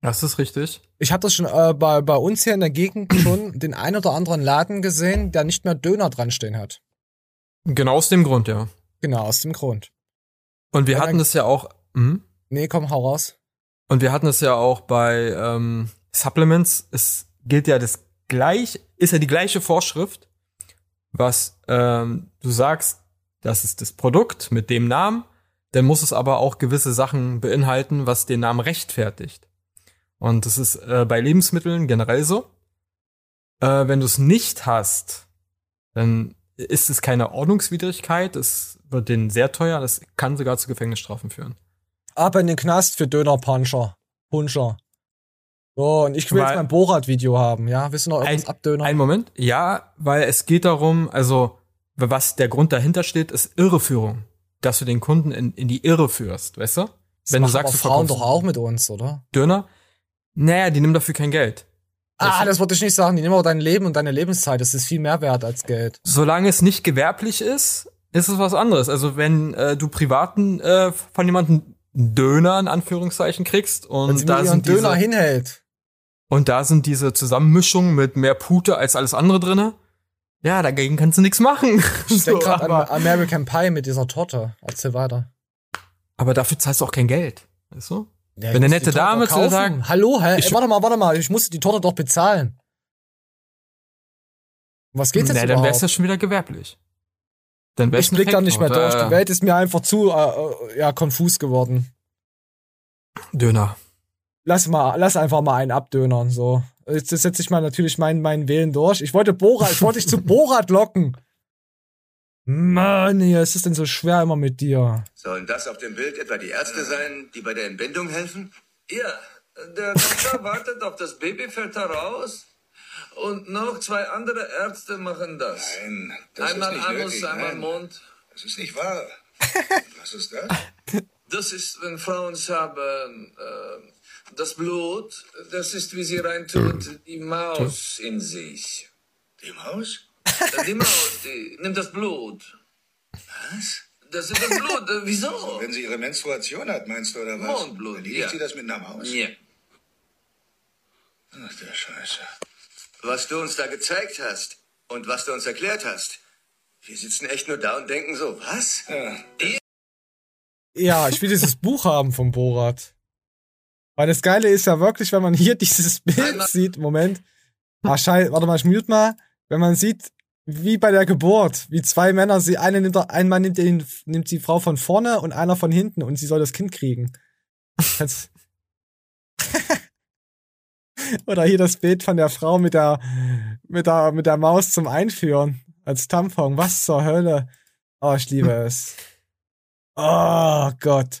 Das ist richtig. Ich habe das schon äh, bei, bei uns hier in der Gegend schon den ein oder anderen Laden gesehen, der nicht mehr Döner dran stehen hat. Genau aus dem Grund, ja. Genau, aus dem Grund. Und wir Ja, hatten dann- das ja auch. Hm? Nee, komm, hau raus. Und wir hatten es ja auch bei ähm, Supplements. Es gilt ja das gleich, ist ja die gleiche Vorschrift, was ähm, du sagst, das ist das Produkt mit dem Namen, dann muss es aber auch gewisse Sachen beinhalten, was den Namen rechtfertigt. Und das ist äh, bei Lebensmitteln generell so. Äh, wenn du es nicht hast, dann ist es keine Ordnungswidrigkeit, es wird denen sehr teuer, das kann sogar zu Gefängnisstrafen führen. Ab in den Knast für Döner-Puncher. Puncher. So, und ich will jetzt Weil- mein Borat-Video haben, ja? Willst du noch irgendwas abdönern? Ein Moment, ja, weil es geht darum, also was der Grund dahinter steht, ist Irreführung. Dass du den Kunden in, in die Irre führst, weißt du? Das Wenn du sagst, du Frauen doch auch mit uns, oder? Döner, naja, die nehmen dafür kein Geld. Ah, das wollte ich nicht sagen. Die nehmen auch dein Leben und deine Lebenszeit. Das ist viel mehr wert als Geld. Solange es nicht gewerblich ist, ist es was anderes. Also wenn äh, du privaten äh, von jemandem einen Döner in Anführungszeichen kriegst und sie da sind Döner hinhält. Und da sind diese Zusammenmischungen mit mehr Pute als alles andere drinne, Ja, dagegen kannst du nichts machen. Ich So, denke gerade an American Pie mit dieser Torte. Erzähl weiter. aber dafür zahlst du auch kein Geld. Weißt du? Ja, Wenn eine nette Dame zu sagt, Hallo, hä? Ich- Ey, warte mal, warte mal, ich musste die Torte doch bezahlen. Was geht's jetzt na, dann wär's ja schon wieder gewerblich. Dann wär's ich blick da nicht mehr durch. Die Welt ist mir einfach zu äh, äh, ja konfus geworden. Döner. Lass mal, lass einfach mal einen abdönern. So, jetzt setze ich mal natürlich meinen meinen Wählen durch. Ich wollte Borat, ich wollte dich zu Borat locken. Mann, hier ist es denn so schwer immer mit dir? Sollen das auf dem Bild etwa die Ärzte sein, die bei der Entbindung helfen? Ja, der Doktor wartet auf das Baby, fällt heraus. Und noch zwei andere Ärzte machen das. Nein, das einmal ist nicht Anus, nötig, einmal nein. Mund. Das ist nicht wahr. Was ist das? Das ist, wenn Frauen haben, äh, das Blut, das ist, wie sie reintut, die Maus in sich. Die Maus? Die Maus, die nimmt das Blut. Was? Das ist das Blut, äh, wieso? Wenn sie ihre Menstruation hat, meinst du, oder was? Mondblut, Dann ja. sie das mit einer Maus? Ja. Ach, der Scheiße. Was du uns da gezeigt hast und was du uns erklärt hast. Wir sitzen echt nur da und denken so, was? Ja, ich will dieses Buch haben von Borat. Weil das Geile ist ja wirklich, wenn man hier dieses Bild sieht, Moment. Ah, scheiße, warte mal, ich mute mal. Wenn man sieht, wie bei der Geburt, wie zwei Männer, sie, eine nimmt, ein Mann nimmt, den, nimmt die Frau von vorne und einer von hinten und sie soll das Kind kriegen. Kannst- Oder hier das Bild von der Frau mit der, mit der, mit der Maus zum Einführen. Als Tampon. Was zur Hölle? Oh, ich liebe es. Oh Gott.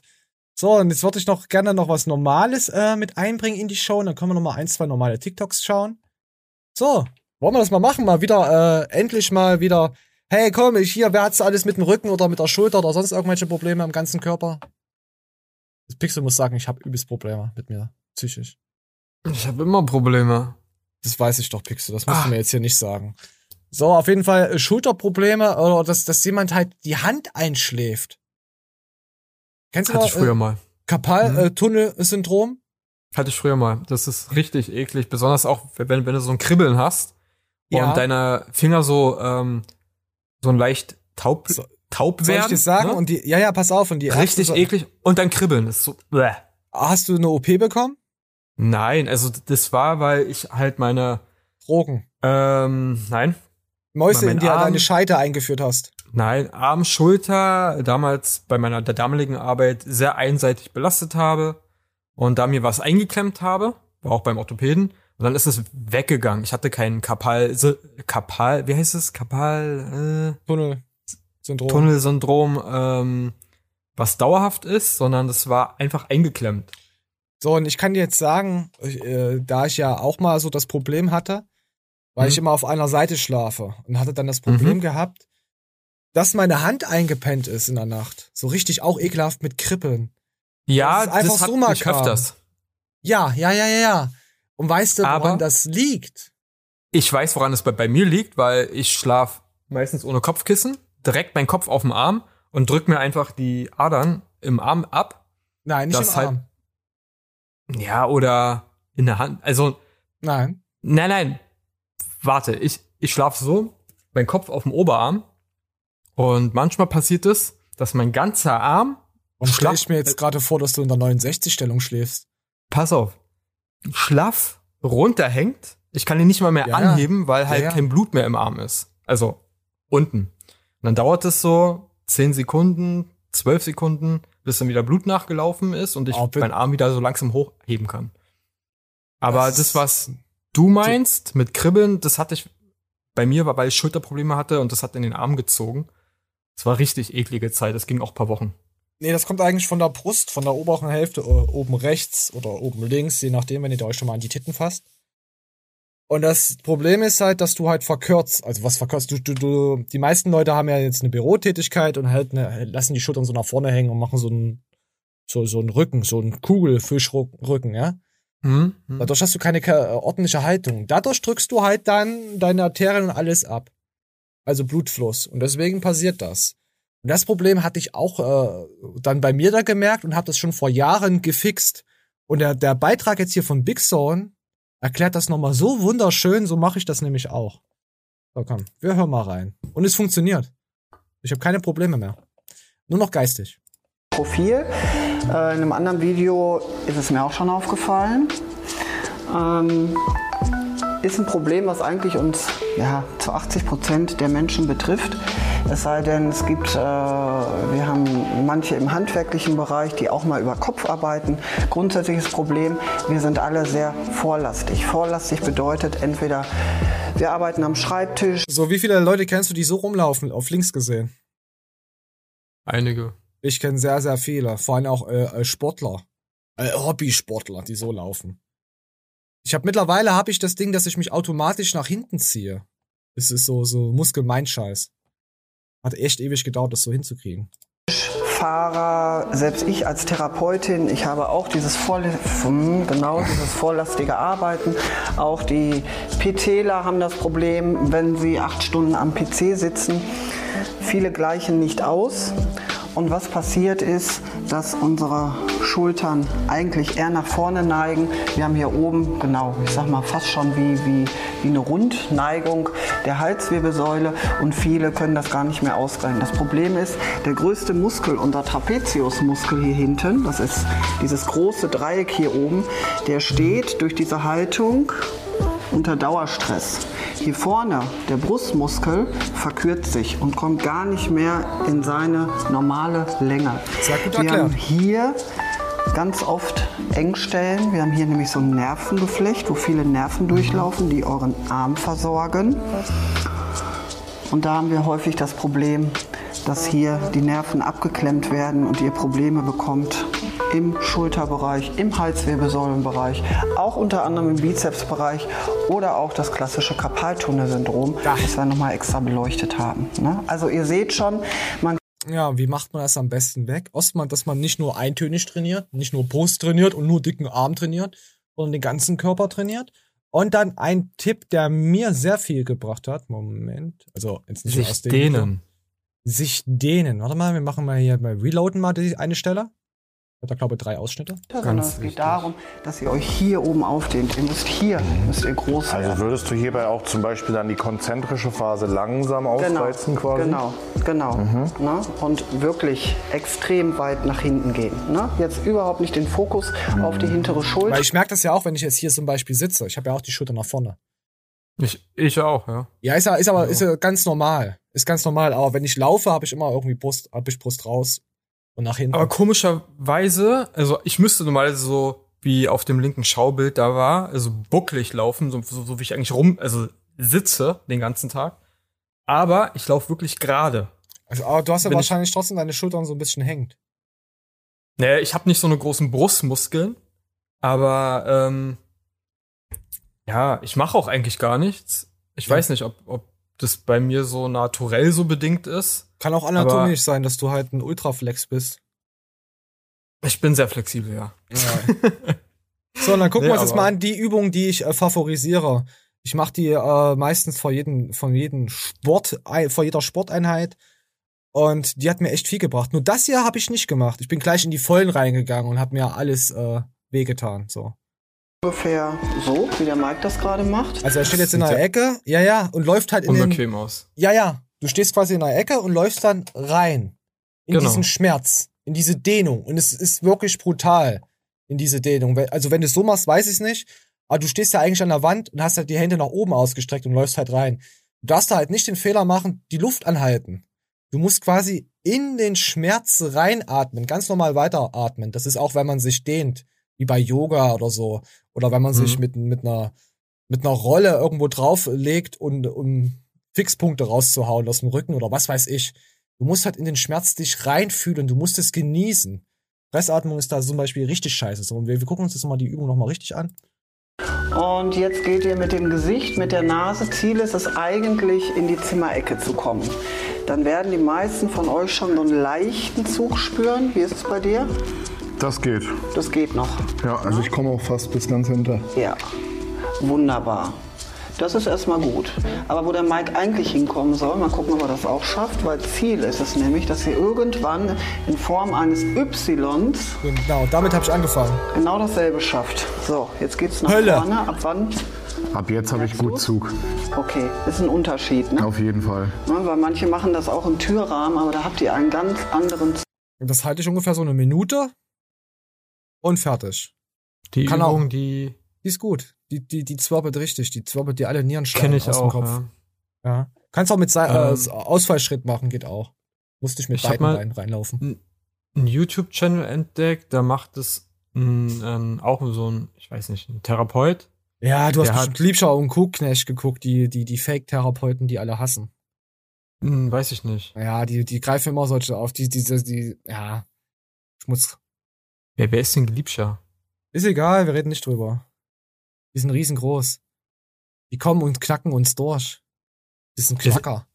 So, und jetzt würde ich noch gerne noch was Normales äh, mit einbringen in die Show. Und dann können wir noch mal ein, zwei normale TikToks schauen. So, wollen wir das mal machen? Mal wieder, äh, endlich mal wieder. Hey, komm, ich hier, wer hat's alles mit dem Rücken oder mit der Schulter oder sonst irgendwelche Probleme am ganzen Körper? Das Pixel muss sagen, ich habe übelst Probleme mit mir, psychisch. Ich habe immer Probleme. Das weiß ich doch, Pixel, das musst Ah. du mir jetzt hier nicht sagen. So, auf jeden Fall äh, Schulterprobleme oder dass, dass jemand halt die Hand einschläft. Kennst du Hatte ich früher äh, mal. Mhm. Karpal-Tunnel-Syndrom? Hatte ich früher mal. Das ist richtig eklig. Besonders auch, wenn, wenn du so ein Kribbeln hast Ja. und deine Finger so, ähm, so ein leicht taub, taub Soll werden. ich dir sagen? ne? Und die, ja, ja, pass auf. Und die Richtig so- eklig. Und dann kribbeln. Das ist so, bäh. Hast du eine OP bekommen? Nein, also das war, weil ich halt meine Drogen. Ähm, nein. Mäuse in Arm- deine Scheite eingeführt hast. Nein, Arm, Schulter, damals bei meiner der damaligen Arbeit sehr einseitig belastet habe und da mir was eingeklemmt habe, war auch beim Orthopäden und dann ist es weggegangen. Ich hatte keinen Kapal, Kapal, wie heißt es? Kapal, äh, Tunnelsyndrom. Tunnelsyndrom, ähm, was dauerhaft ist, sondern das war einfach eingeklemmt. So, und ich kann dir jetzt sagen, äh, da ich ja auch mal so das Problem hatte, weil Mhm. ich immer auf einer Seite schlafe und hatte dann das Problem Mhm. gehabt, dass meine Hand eingepennt ist in der Nacht. So richtig auch ekelhaft mit Kribbeln. Ja, Das ist einfach das hat so mal mich kam. öfters. Ja, ja, ja, ja, ja. Und weißt du, woran Aber- das liegt? Ich weiß, woran es bei, bei mir liegt, weil ich schlaf meistens ohne Kopfkissen, direkt mein Kopf auf dem Arm und drück mir einfach die Adern im Arm ab. Nein, nicht im halt- Arm. Ja, oder in der Hand. Also, Nein. nein, nein. Warte, ich, ich schlaf so, mein Kopf auf dem Oberarm und manchmal passiert es, dass mein ganzer Arm Und stell schlaff, ich mir jetzt gerade vor, dass du in der 69-Stellung schläfst. pass auf, schlaff runterhängt. Ich kann ihn nicht mal mehr Ja, anheben, weil halt Ja, ja. kein Blut mehr im Arm ist. Also unten. Und dann dauert es so 10 Sekunden, 12 Sekunden, bis dann wieder Blut nachgelaufen ist und ich Oh, meinen Arm wieder so langsam hochheben kann. Aber Das- das, was du meinst mit Kribbeln, das hatte ich bei mir, weil ich Schulterprobleme hatte und das hat in den Arm gezogen. Es war richtig eklige Zeit. Das ging auch ein paar Wochen. Nee, das kommt eigentlich von der Brust, von der oberen Hälfte, äh, oben rechts oder oben links, je nachdem, wenn ihr euch schon mal an die Titten fasst. Und das Problem ist halt, dass du halt verkürzt, also was verkürzt, du, du, du, die meisten Leute haben ja jetzt eine Bürotätigkeit und halt eine, lassen die Schultern so nach vorne hängen und machen so einen, so, so einen Rücken, so einen Kugelfischrücken, ja. Hm? Dadurch hast du keine ke- äh, ordentliche Haltung. Dadurch drückst du halt dann deine Arterien und alles ab. Also Blutfluss. Und deswegen passiert das. Und das Problem hatte ich auch äh, dann bei mir da gemerkt und habe das schon vor Jahren gefixt. Und der, der Beitrag jetzt hier von Big Zone erklärt das nochmal so wunderschön, so mache ich das nämlich auch. So, komm, wir hören mal rein. Und es funktioniert. Ich habe keine Probleme mehr. Nur noch geistig. Profil. Äh, in einem anderen Video ist es mir auch schon aufgefallen. Ähm, ist ein Problem, was eigentlich uns ja, zu 80 Prozent der Menschen betrifft. Es sei denn, es gibt, äh, wir haben manche im handwerklichen Bereich, die auch mal über Kopf arbeiten. Grundsätzliches Problem, wir sind alle sehr vorlastig. Vorlastig bedeutet entweder, wir arbeiten am Schreibtisch. So, wie viele Leute kennst du, die so rumlaufen, auf links gesehen? Einige. Ich kenne sehr, sehr viele. Vor allem auch äh, äh, Sportler. Äh, Hobbysportler, die so laufen. Ich habe mittlerweile habe ich das Ding, dass ich mich automatisch nach hinten ziehe. Es ist so so Muskelmeinscheiß. Hat echt ewig gedauert, das so hinzukriegen. Fahrer, selbst ich als Therapeutin, ich habe auch dieses Vor hm, genau dieses vorlastige Arbeiten. Auch die PTler haben das Problem, wenn sie acht Stunden am PC sitzen. Viele gleichen nicht aus. Und was passiert ist, dass unsere Schultern eigentlich eher nach vorne neigen. Wir haben hier oben, genau, ich sag mal fast schon wie, wie, wie eine Rundneigung der Halswirbelsäule und viele können das gar nicht mehr ausgleichen. Das Problem ist, der größte Muskel, unser Trapeziusmuskel hier hinten, das ist dieses große Dreieck hier oben, der steht durch diese Haltung unter Dauerstress. Hier vorne, der Brustmuskel, verkürzt sich und kommt gar nicht mehr in seine normale Länge. Sehr gut Wir erklärt. haben hier ganz oft Engstellen. Wir haben hier nämlich so ein Nervengeflecht, wo viele Nerven durchlaufen, die euren Arm versorgen. Und da haben wir häufig das Problem, dass hier die Nerven abgeklemmt werden und ihr Probleme bekommt im Schulterbereich, im Halswirbelsäulenbereich, auch unter anderem im Bizepsbereich oder auch das klassische Karpaltunnelsyndrom, das wir nochmal extra beleuchtet haben. Ne? Also ihr seht schon, man Ja, wie macht man das am besten weg? Ostmann, dass man nicht nur eintönig trainiert, nicht nur Brust trainiert und nur dicken Arm trainiert, sondern den ganzen Körper trainiert. Und dann ein Tipp, der mir sehr viel gebracht hat. Moment. Also jetzt nicht Sich aus dem dehnen. Sich dehnen. Warte mal, wir machen mal hier bei Reloaden mal die eine Stelle. Hat da, glaube ich, drei Ausschnitte. sondern es geht darum, dass ihr euch hier oben aufdehnt. Ihr müsst hier, müsst ihr groß werden. Also würdest du hierbei auch zum Beispiel dann die konzentrische Phase langsam ausreizen quasi? Genau, genau. Mhm. Ne? Und wirklich extrem weit nach hinten gehen. Ne? Jetzt überhaupt nicht den Fokus auf die hintere Schulter. Weil ich merke das ja auch, wenn ich jetzt hier zum Beispiel sitze. Ich habe ja auch die Schulter nach vorne. Ich, ich auch, ja. Ja, ist, ja- ist aber ist ja ganz normal. Ist ganz normal. Aber wenn ich laufe, habe ich immer irgendwie Brust, habe ich Brust raus und nach hinten. Aber komischerweise, also ich müsste normalerweise so wie auf dem linken Schaubild da war, also bucklig laufen, so, so, so wie ich eigentlich rum, also sitze den ganzen Tag. Aber ich laufe wirklich gerade. Also, aber du hast ja Wenn ich- wahrscheinlich trotzdem deine Schultern so ein bisschen hängt. Naja, ich habe nicht so eine großen Brustmuskeln, aber ähm, ja, ich mache auch eigentlich gar nichts. Ich weiß nicht, ob, ob das bei mir so naturell so bedingt ist. Kann auch anatomisch sein, dass du halt ein Ultraflex bist. Ich bin sehr flexibel, ja. So, und dann gucken Nee, wir uns jetzt mal an die Übungen, die ich äh, favorisiere. Ich mache die äh, meistens vor jedem, von jedem Sport, vor jeder Sporteinheit. Und die hat mir echt viel gebracht. Nur das hier habe ich nicht gemacht. Ich bin gleich in die Vollen reingegangen und habe mir alles äh, wehgetan. So. Ungefähr so, wie der Mike das gerade macht. Also er steht jetzt in der Ecke, ja, ja, und läuft halt in den, Unbequem aus. Ja, ja. Du stehst quasi in der Ecke und läufst dann rein. In Genau. diesen Schmerz, in diese Dehnung. Und es ist wirklich brutal in diese Dehnung. Also wenn du es so machst, weiß ich es nicht. Aber du stehst ja eigentlich an der Wand und hast halt die Hände nach oben ausgestreckt und läufst halt rein. Du darfst da halt nicht den Fehler machen, die Luft anhalten. Du musst quasi in den Schmerz reinatmen, ganz normal weiteratmen. Das ist auch, wenn man sich dehnt, wie bei Yoga oder so. Oder wenn man sich Mhm. mit, mit einer mit einer Rolle irgendwo drauflegt und um Fixpunkte rauszuhauen aus dem Rücken oder was weiß ich. Du musst halt in den Schmerz dich reinfühlen, du musst es genießen. Fressatmung ist da zum Beispiel richtig scheiße. So, und wir, wir gucken uns jetzt mal die Übung nochmal richtig an. Und jetzt geht ihr mit dem Gesicht, mit der Nase. Ziel ist es eigentlich, in die Zimmerecke zu kommen. Dann werden die meisten von euch schon so einen leichten Zug spüren. Wie ist es bei dir? Das geht. Das geht noch. Ja, also ich komme auch fast bis ganz hinter. Ja, wunderbar. Das ist erstmal gut. Aber wo der Mike eigentlich hinkommen soll, mal gucken, ob er das auch schafft, weil Ziel ist es nämlich, dass ihr irgendwann in Form eines Ys Genau, damit habe ich angefangen. genau dasselbe schafft. So, jetzt geht's nach Hölle. vorne. Ab wann Ab jetzt habe ich gut Zug. Okay, ist ein Unterschied, ne? Auf jeden Fall. Ja, weil manche machen das auch im Türrahmen, aber da habt ihr einen ganz anderen Zug. Das halte ich ungefähr so eine Minute und fertig. Die Kann Übung, auch. die Die ist gut. Die, die, die zwabbelt richtig. Die zwabbelt dir alle Nierensteine kenne ich aus dem auch. Kopf. Ja. Ja. Kannst auch mit Sei Ähm. äh, Ausfallschritt machen, geht auch. Musste ich mit Ich beiden Beinen reinlaufen. Ein YouTube-Channel entdeckt, da macht es ein, ein, auch so ein, ich weiß nicht, ein Therapeut. Ja, du hast bestimmt Liebschau und Kuhknecht geguckt, die, die, die Fake-Therapeuten, die alle hassen. Hm, weiß ich nicht. Ja, die, die greifen immer solche auf, die, diese, die, ja, Schmutz. Wer, wer ist denn Geliebscher? Ist egal, wir reden nicht drüber. Die sind riesengroß. Die kommen und knacken uns durch. Das sind Knacker.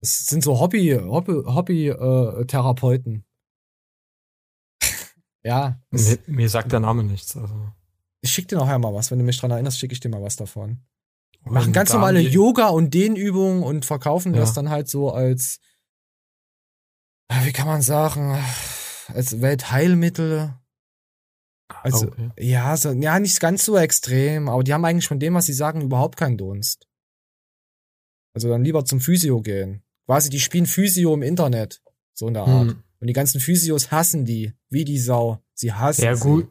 Das sind so Hobby, Hobby, Hobby, äh, Therapeuten. ja. Mir, mir sagt der Name nichts. Also. Ich schick dir nachher mal was. Wenn du mich dran erinnerst, schicke ich dir mal was davon. Und Machen ganz normale die- Yoga- und Dehnübungen und verkaufen Ja. das dann halt so als, ah, wie kann man sagen, als Weltheilmittel. Also, Okay. ja, so, ja, nicht ganz so extrem, aber die haben eigentlich von dem, was sie sagen, überhaupt keinen Dunst. Also dann lieber zum Physio gehen. Quasi, die spielen Physio im Internet. So in der Art. Hm. Und die ganzen Physios hassen die. Wie die Sau. Sie hassen Ja, sie. gut.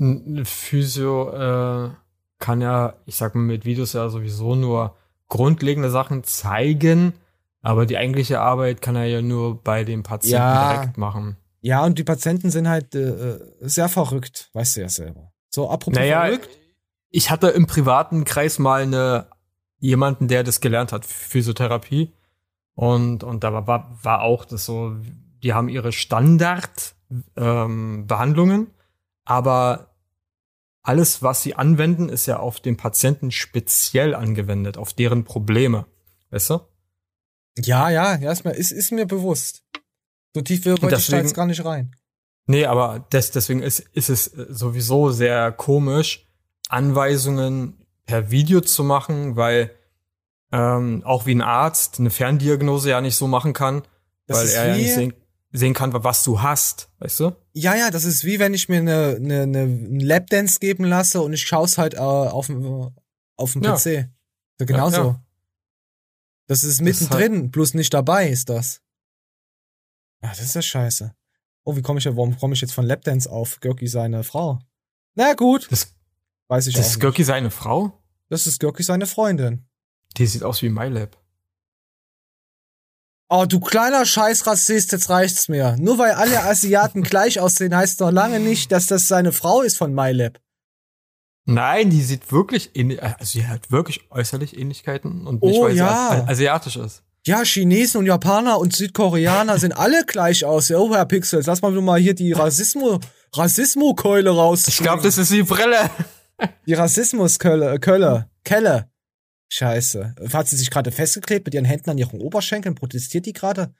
Ein ein Physio äh, kann ja, ich sag mal, mit Videos ja sowieso nur grundlegende Sachen zeigen, aber die eigentliche Arbeit kann er ja nur bei dem Patienten Ja. direkt machen. Ja, und die Patienten sind halt äh, sehr verrückt. Weißt du ja selber. So, apropos Naja, verrückt. ich hatte im privaten Kreis mal eine, jemanden, der das gelernt hat, Physiotherapie. Und, und da war, war auch das so, die haben ihre Standardbehandlungen, ähm, Behandlungen, aber alles, was sie anwenden, ist ja auf den Patienten speziell angewendet, auf deren Probleme. Weißt du? Ja, ja, mir, ist, ist mir bewusst. So tief wollte ich da deswegen- jetzt gar nicht rein. Nee, aber des, deswegen ist, ist es sowieso sehr komisch, Anweisungen per Video zu machen, weil ähm, auch wie ein Arzt eine Ferndiagnose ja nicht so machen kann, Das weil er ja nicht sehen, sehen kann, was du hast, weißt du? Ja, ja, das ist wie wenn ich mir eine, eine, eine Lapdance geben lasse und ich schaue es halt äh, auf dem auf dem Ja. PC. So genauso. Ja, ja. Das ist Das ist mittendrin, bloß nicht dabei ist das. Ja, das ist ja scheiße. Oh, wie komme ich ja, warum komme ich jetzt von Lapdance auf Görki seine Frau? Na gut. Das, Weiß ich das auch ist nicht. Görki seine Frau? Das ist Görki seine Freundin. Die sieht aus wie MyLab. Oh, du kleiner Scheißrassist, jetzt reicht's mir. Nur weil alle Asiaten gleich aussehen, heißt noch lange nicht, dass das seine Frau ist von MyLab. Nein, die sieht wirklich ähnlich, also sie hat wirklich äußerlich Ähnlichkeiten und nicht, Oh, weil ja. sie as- asiatisch ist. Ja, Chinesen und Japaner und Südkoreaner sind alle gleich aus. Ja, Oh, Herr Pixels, lass mal nur mal hier die Rassismo, Rassismo-Keule raus. Ich glaube, das ist die Brille. Die Rassismus-Kölle, äh, Kölle, Kelle. Scheiße. Hat sie sich gerade festgeklebt mit ihren Händen an ihren Oberschenkeln? Protestiert die gerade?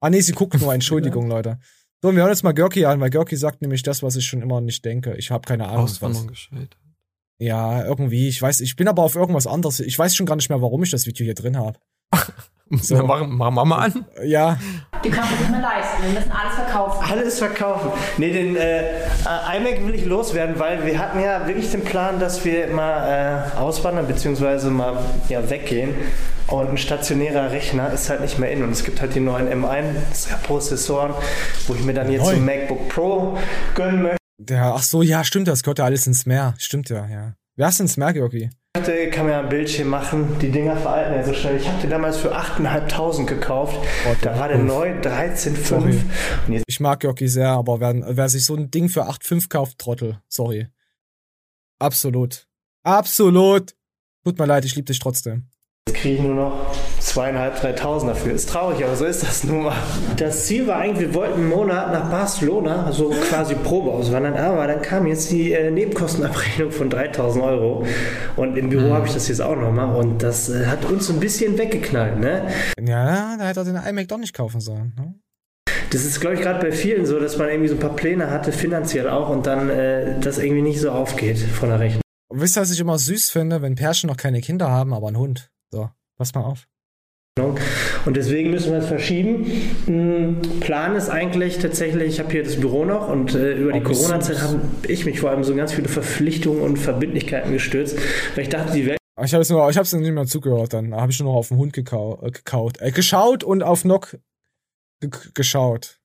Ah, nee, sie guckt nur. Entschuldigung, Leute. So, wir hören jetzt mal Görki an, weil Görki sagt nämlich das, was ich schon immer nicht denke. Ich habe keine Ahnung. was. Auswanderung gescheitert. Ja, irgendwie. Ich weiß, ich bin aber auf irgendwas anderes. Ich weiß schon gar nicht mehr, warum ich das Video hier drin habe. So. Machen, machen wir mal an. Ja. Die können wir nicht mehr leisten. Wir müssen alles verkaufen. Alles verkaufen. Nee, den äh, äh, iMac will ich loswerden, weil wir hatten ja wirklich den Plan, dass wir mal äh, auswandern bzw. mal ja, weggehen. Und ein stationärer Rechner ist halt nicht mehr in. Und es gibt halt die neuen M1-Prozessoren, wo ich mir dann jetzt Neu. ein MacBook Pro gönnen möchte. Der, ach so, ja, stimmt, das gehört ja alles ins Meer. Stimmt ja, ja. Wer ist ins Meer, Görki? Kann man ja ein Bildschirm machen. Die Dinger veralten ja so schnell. Ich habe den damals für 8.500 gekauft. da war der neu 13,5. Sorry. Ich mag Görki sehr, aber wer, wer sich so ein Ding für 8,5 kauft, Trottel. Sorry. Absolut. Absolut. Tut mir leid, ich liebe dich trotzdem. Jetzt kriege ich nur noch zweieinhalb, 3.000 dafür. Ist traurig, aber so ist das nun mal. Das Ziel war eigentlich, wir wollten einen Monat nach Barcelona, so quasi Probe auswandern, aber dann kam jetzt die äh, Nebenkostenabrechnung von 3.000 Euro und im Büro habe ich das jetzt auch nochmal und das äh, hat uns ein bisschen weggeknallt, ne? Ja, da hätte er den iMac doch nicht kaufen sollen. Ne? Das ist, glaube ich, gerade bei vielen so, dass man irgendwie so ein paar Pläne hatte, finanziell auch und dann äh, das irgendwie nicht so aufgeht von der Rechnung. Und wisst ihr, was ich immer süß finde, wenn Pärchen noch keine Kinder haben, aber einen Hund? So, pass mal auf. Und deswegen müssen wir es verschieben. Hm, Plan ist eigentlich tatsächlich, ich habe hier das Büro noch und äh, über die Corona-Zeit habe ich mich vor allem so ganz viele Verpflichtungen und Verbindlichkeiten gestürzt, weil ich dachte, die Welt Ich habe es nur, ich habe es nicht mehr zugehört. Dann habe ich nur noch auf den Hund gekau äh, gekaut, äh, geschaut und auf Nock ge geschaut.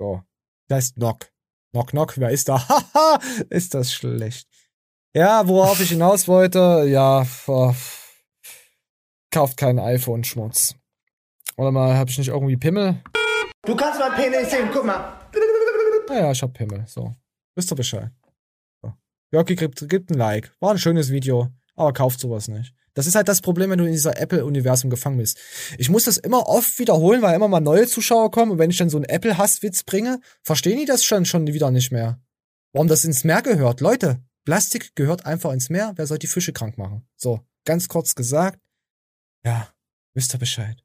So, da ist Nock. Knock, knock, wer ist da? Haha, ist das schlecht. Ja, worauf ich hinaus wollte, ja, kauft keinen iPhone-Schmutz. Oder mal, habe ich nicht irgendwie Pimmel? Du kannst mein Penis sehen, guck mal. Naja, ich hab Pimmel, so. Wisst ihr Bescheid. So. Jörgi gibt, gibt ein Like. War ein schönes Video, aber kauft sowas nicht. Das ist halt das Problem, wenn du in dieser Apple-Universum gefangen bist. Ich muss das immer oft wiederholen, weil immer mal neue Zuschauer kommen und wenn ich dann so einen Apple-Hasswitz bringe, verstehen die das schon, schon wieder nicht mehr. Warum das ins Meer gehört. Leute, Plastik gehört einfach ins Meer. Wer soll die Fische krank machen? So, ganz kurz gesagt. Ja, wisst ihr Bescheid.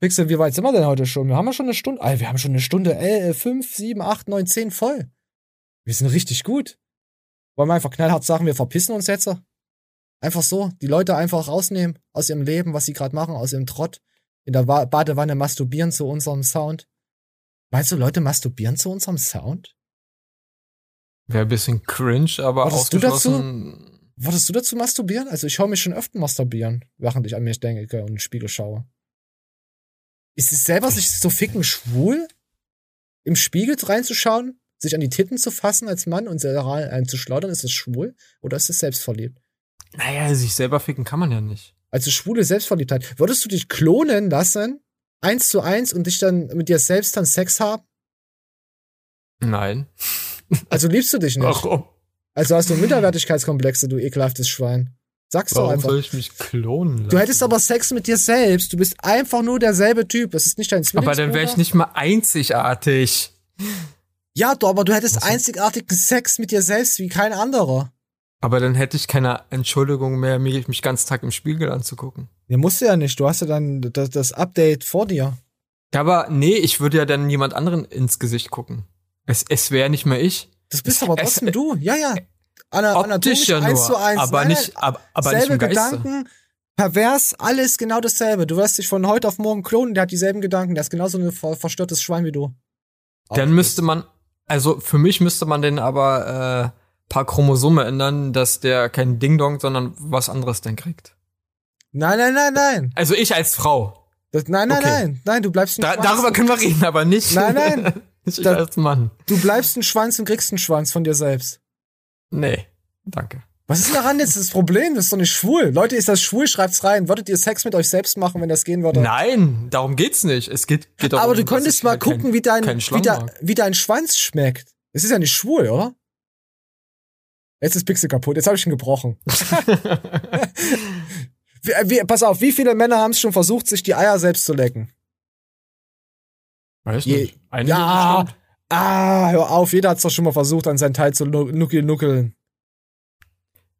Pixel, wie weit sind wir denn heute schon? Wir haben ja schon eine Stunde. Alter, wir haben schon eine Stunde äh, 5, 7, 8, 9, 10 voll. Wir sind richtig gut. Wollen wir einfach knallhart sagen, wir verpissen uns jetzt? Einfach so, die Leute einfach rausnehmen aus ihrem Leben, was sie gerade machen, aus ihrem Trott. In der Wa- Badewanne masturbieren zu unserem Sound. Meinst du, Leute masturbieren zu unserem Sound? Wäre ein bisschen cringe, aber Wolltest du dazu? Wolltest du dazu masturbieren? Also ich höre mich schon öfter masturbieren, während ich an mich denke und in den Spiegel schaue. Ist es selber sich so ficken schwul? Im Spiegel reinzuschauen? Sich an die Titten zu fassen als Mann und selber einzuschleudern? Ist das schwul? Oder ist es selbstverliebt? Naja, sich selber ficken kann man ja nicht. Also schwule Selbstverliebtheit. Würdest du dich klonen lassen? Eins zu eins und dich dann mit dir selbst dann Sex haben? Nein. Also liebst du dich nicht? Warum? Also hast du Minderwertigkeitskomplexe, du ekelhaftes Schwein. Sag's doch Warum einfach. soll ich mich klonen lassen? Du hättest aber Sex mit dir selbst. Du bist einfach nur derselbe Typ. Das ist nicht dein aber dann wäre ich nicht mal einzigartig. Ja, du, aber du hättest einzigartigen Sex mit dir selbst wie kein anderer. Aber dann hätte ich keine Entschuldigung mehr, mich, mich ganz Tag im Spiegel anzugucken. Ja, musst du ja nicht. Du hast ja dann das, das Update vor dir. Ja, aber nee, ich würde ja dann jemand anderen ins Gesicht gucken. Es, es wäre nicht mehr ich. Das bist aber Es- trotzdem du. Ja, ja. Ana, Optisch ja eins nur, zu eins. aber Nein, nicht- aber- aber nicht selbe Geiste. Gedanken, pervers, alles genau dasselbe. Du wirst dich von heute auf morgen klonen, der hat dieselben Gedanken, der ist genauso ein ver verstörtes Schwein wie du. Dann müsste man, also für mich müsste man den aber äh, paar Chromosome ändern, dass der kein Ding-Dong, sondern was anderes denn kriegt. Nein, nein, nein, nein. Also ich als Frau. Das, nein, nein, Okay. nein. Nein, du bleibst ein Da, darüber können wir reden, aber nicht. Nein, nein. nicht ich Da- als Mann. Du bleibst ein Schwanz und kriegst einen Schwanz von dir selbst. Nee, danke. Was ist daran jetzt das Problem? Das ist doch nicht schwul. Leute, ist das schwul? Schreibt's rein. Würdet ihr Sex mit euch selbst machen, wenn das gehen würde? Nein, darum geht's nicht. Es geht, geht darum, Aber du könntest mal gucken, kein- wie, dein, wie, mag. wie dein Schwanz schmeckt. Es ist ja nicht schwul, oder? Jetzt ist Pixel kaputt. Jetzt habe ich ihn gebrochen. wie, wie, pass auf, wie viele Männer haben es schon versucht, sich die Eier selbst zu lecken? Weiß Je- nicht. Einige ja, bestimmt. ah, hör auf. Jeder hat's doch schon mal versucht, an seinen Teil zu nu- nuckel nuckeln.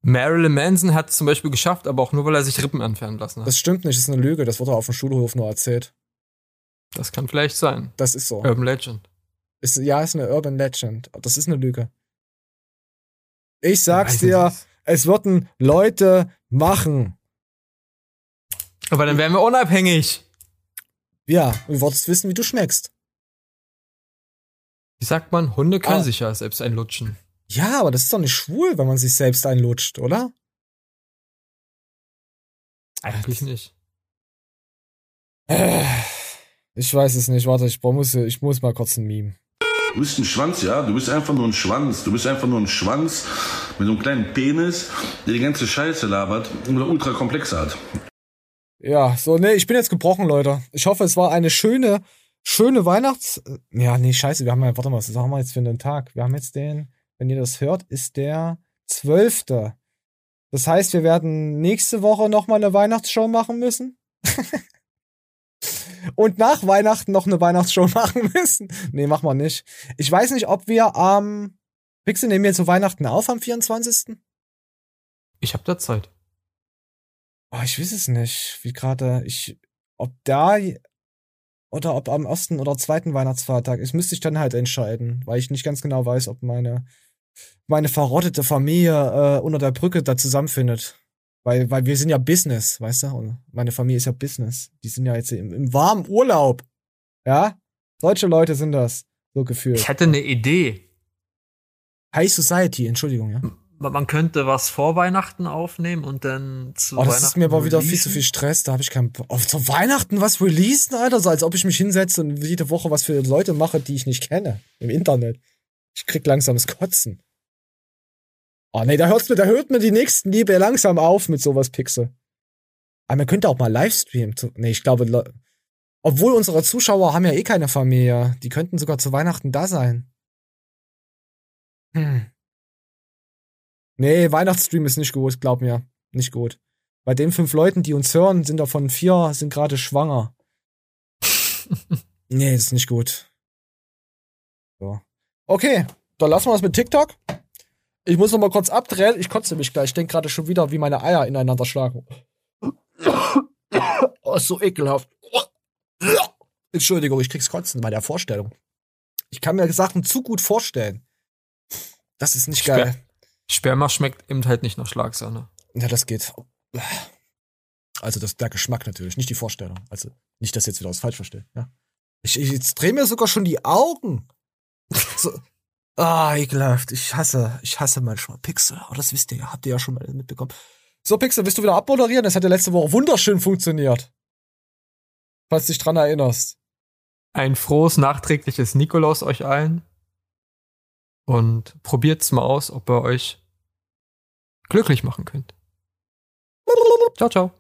Marilyn Manson hat es zum Beispiel geschafft, aber auch nur, weil er sich Rippen entfernen lassen hat. Das stimmt nicht, das ist eine Lüge. Das wurde auf dem Schulhof nur erzählt. Das kann vielleicht sein. Das ist so. Urban Legend. Ist, ja, ist eine Urban Legend. Das ist eine Lüge. Ich sag's dir, es würden Leute machen. Aber dann wären wir unabhängig. Ja, und du wolltest wissen, wie du schmeckst. Wie sagt man, Hunde können Ah. sich ja selbst einlutschen. Ja, aber das ist doch nicht schwul, wenn man sich selbst einlutscht, oder? Eigentlich nicht. Äh, Ich weiß es nicht. Warte, ich muss, ich muss mal kurz ein Meme. Du bist ein Schwanz, ja? Du bist einfach nur ein Schwanz. Du bist einfach nur ein Schwanz mit so einem kleinen Penis, der die ganze Scheiße labert und ultra komplexe hat. Ja, so, nee, ich bin jetzt gebrochen, Leute. Ich hoffe, es war eine schöne, schöne Weihnachts... Ja, nee, scheiße, wir haben ja, warte mal, was haben wir jetzt für einen Tag? Wir haben jetzt den, wenn ihr das hört, ist der zwölfte. Das heißt, wir werden nächste Woche nochmal eine Weihnachtsshow machen müssen. Und nach Weihnachten noch eine Weihnachtsshow machen müssen. Nee, machen wir nicht. Ich weiß nicht, ob wir am... Pixel nehmen wir zu Weihnachten auf am 24. Ich hab da Zeit. Oh, ich weiß es nicht, wie gerade ich, ob da oder ob am ersten oder zweiten Weihnachtsfeiertag. Ich müsste ich dann halt entscheiden, weil ich nicht ganz genau weiß, ob meine meine verrottete Familie äh, unter der Brücke da zusammenfindet. Weil, weil wir sind ja Business, weißt du? Und meine Familie ist ja Business. Die sind ja jetzt im, im warmen Urlaub. Ja? Deutsche Leute sind das, so gefühlt. Ich hätte eine Idee. High Society, Entschuldigung, ja. Man könnte was vor Weihnachten aufnehmen und dann zu Oh, das Weihnachten ist mir aber wieder viel zu viel Stress. Da habe ich keinen Bock. Auf zu Weihnachten was releasen, Alter? So als ob ich mich hinsetze und jede Woche was für Leute mache, die ich nicht kenne. Im Internet. Ich krieg langsam das Kotzen. Oh nee, da hört's mir, da hört mir die Nächstenliebe langsam auf mit sowas, Pixel. Aber man könnte auch mal Livestreamen. Nee, ich glaube, Le- obwohl unsere Zuschauer haben ja eh keine Familie. Die könnten sogar zu Weihnachten da sein. Hm. Nee, Weihnachtsstream ist nicht gut, glaub mir. Nicht gut. Bei den fünf Leuten, die uns hören, sind davon vier, sind gerade schwanger. nee, das ist nicht gut. So. Okay, dann lassen wir es mit TikTok. Ich muss noch mal kurz abdrehen. Ich kotze mich gleich. Ich denke gerade schon wieder, wie meine Eier ineinander schlagen. Oh, ist so ekelhaft. Entschuldigung, ich krieg's kotzen bei der Vorstellung. Ich kann mir Sachen zu gut vorstellen. Das ist nicht geil. Sperma schmeckt eben halt nicht nach Schlagsahne. Ja, das geht. Also das, der Geschmack natürlich, nicht die Vorstellung. Also nicht, dass ich jetzt wieder was falsch verstehe. Ja. Ich, ich jetzt drehe mir sogar schon die Augen. So. Ah, ekelhaft. Ich hasse, ich hasse manchmal Pixel. Aber das wisst ihr ja, habt ihr ja schon mal mitbekommen. So, Pixel, willst du wieder abmoderieren? Das hat ja letzte Woche wunderschön funktioniert. Falls du dich dran erinnerst. Ein frohes, nachträgliches Nikolaus euch allen. Und probiert's mal aus, ob ihr euch glücklich machen könnt. Ciao, ciao.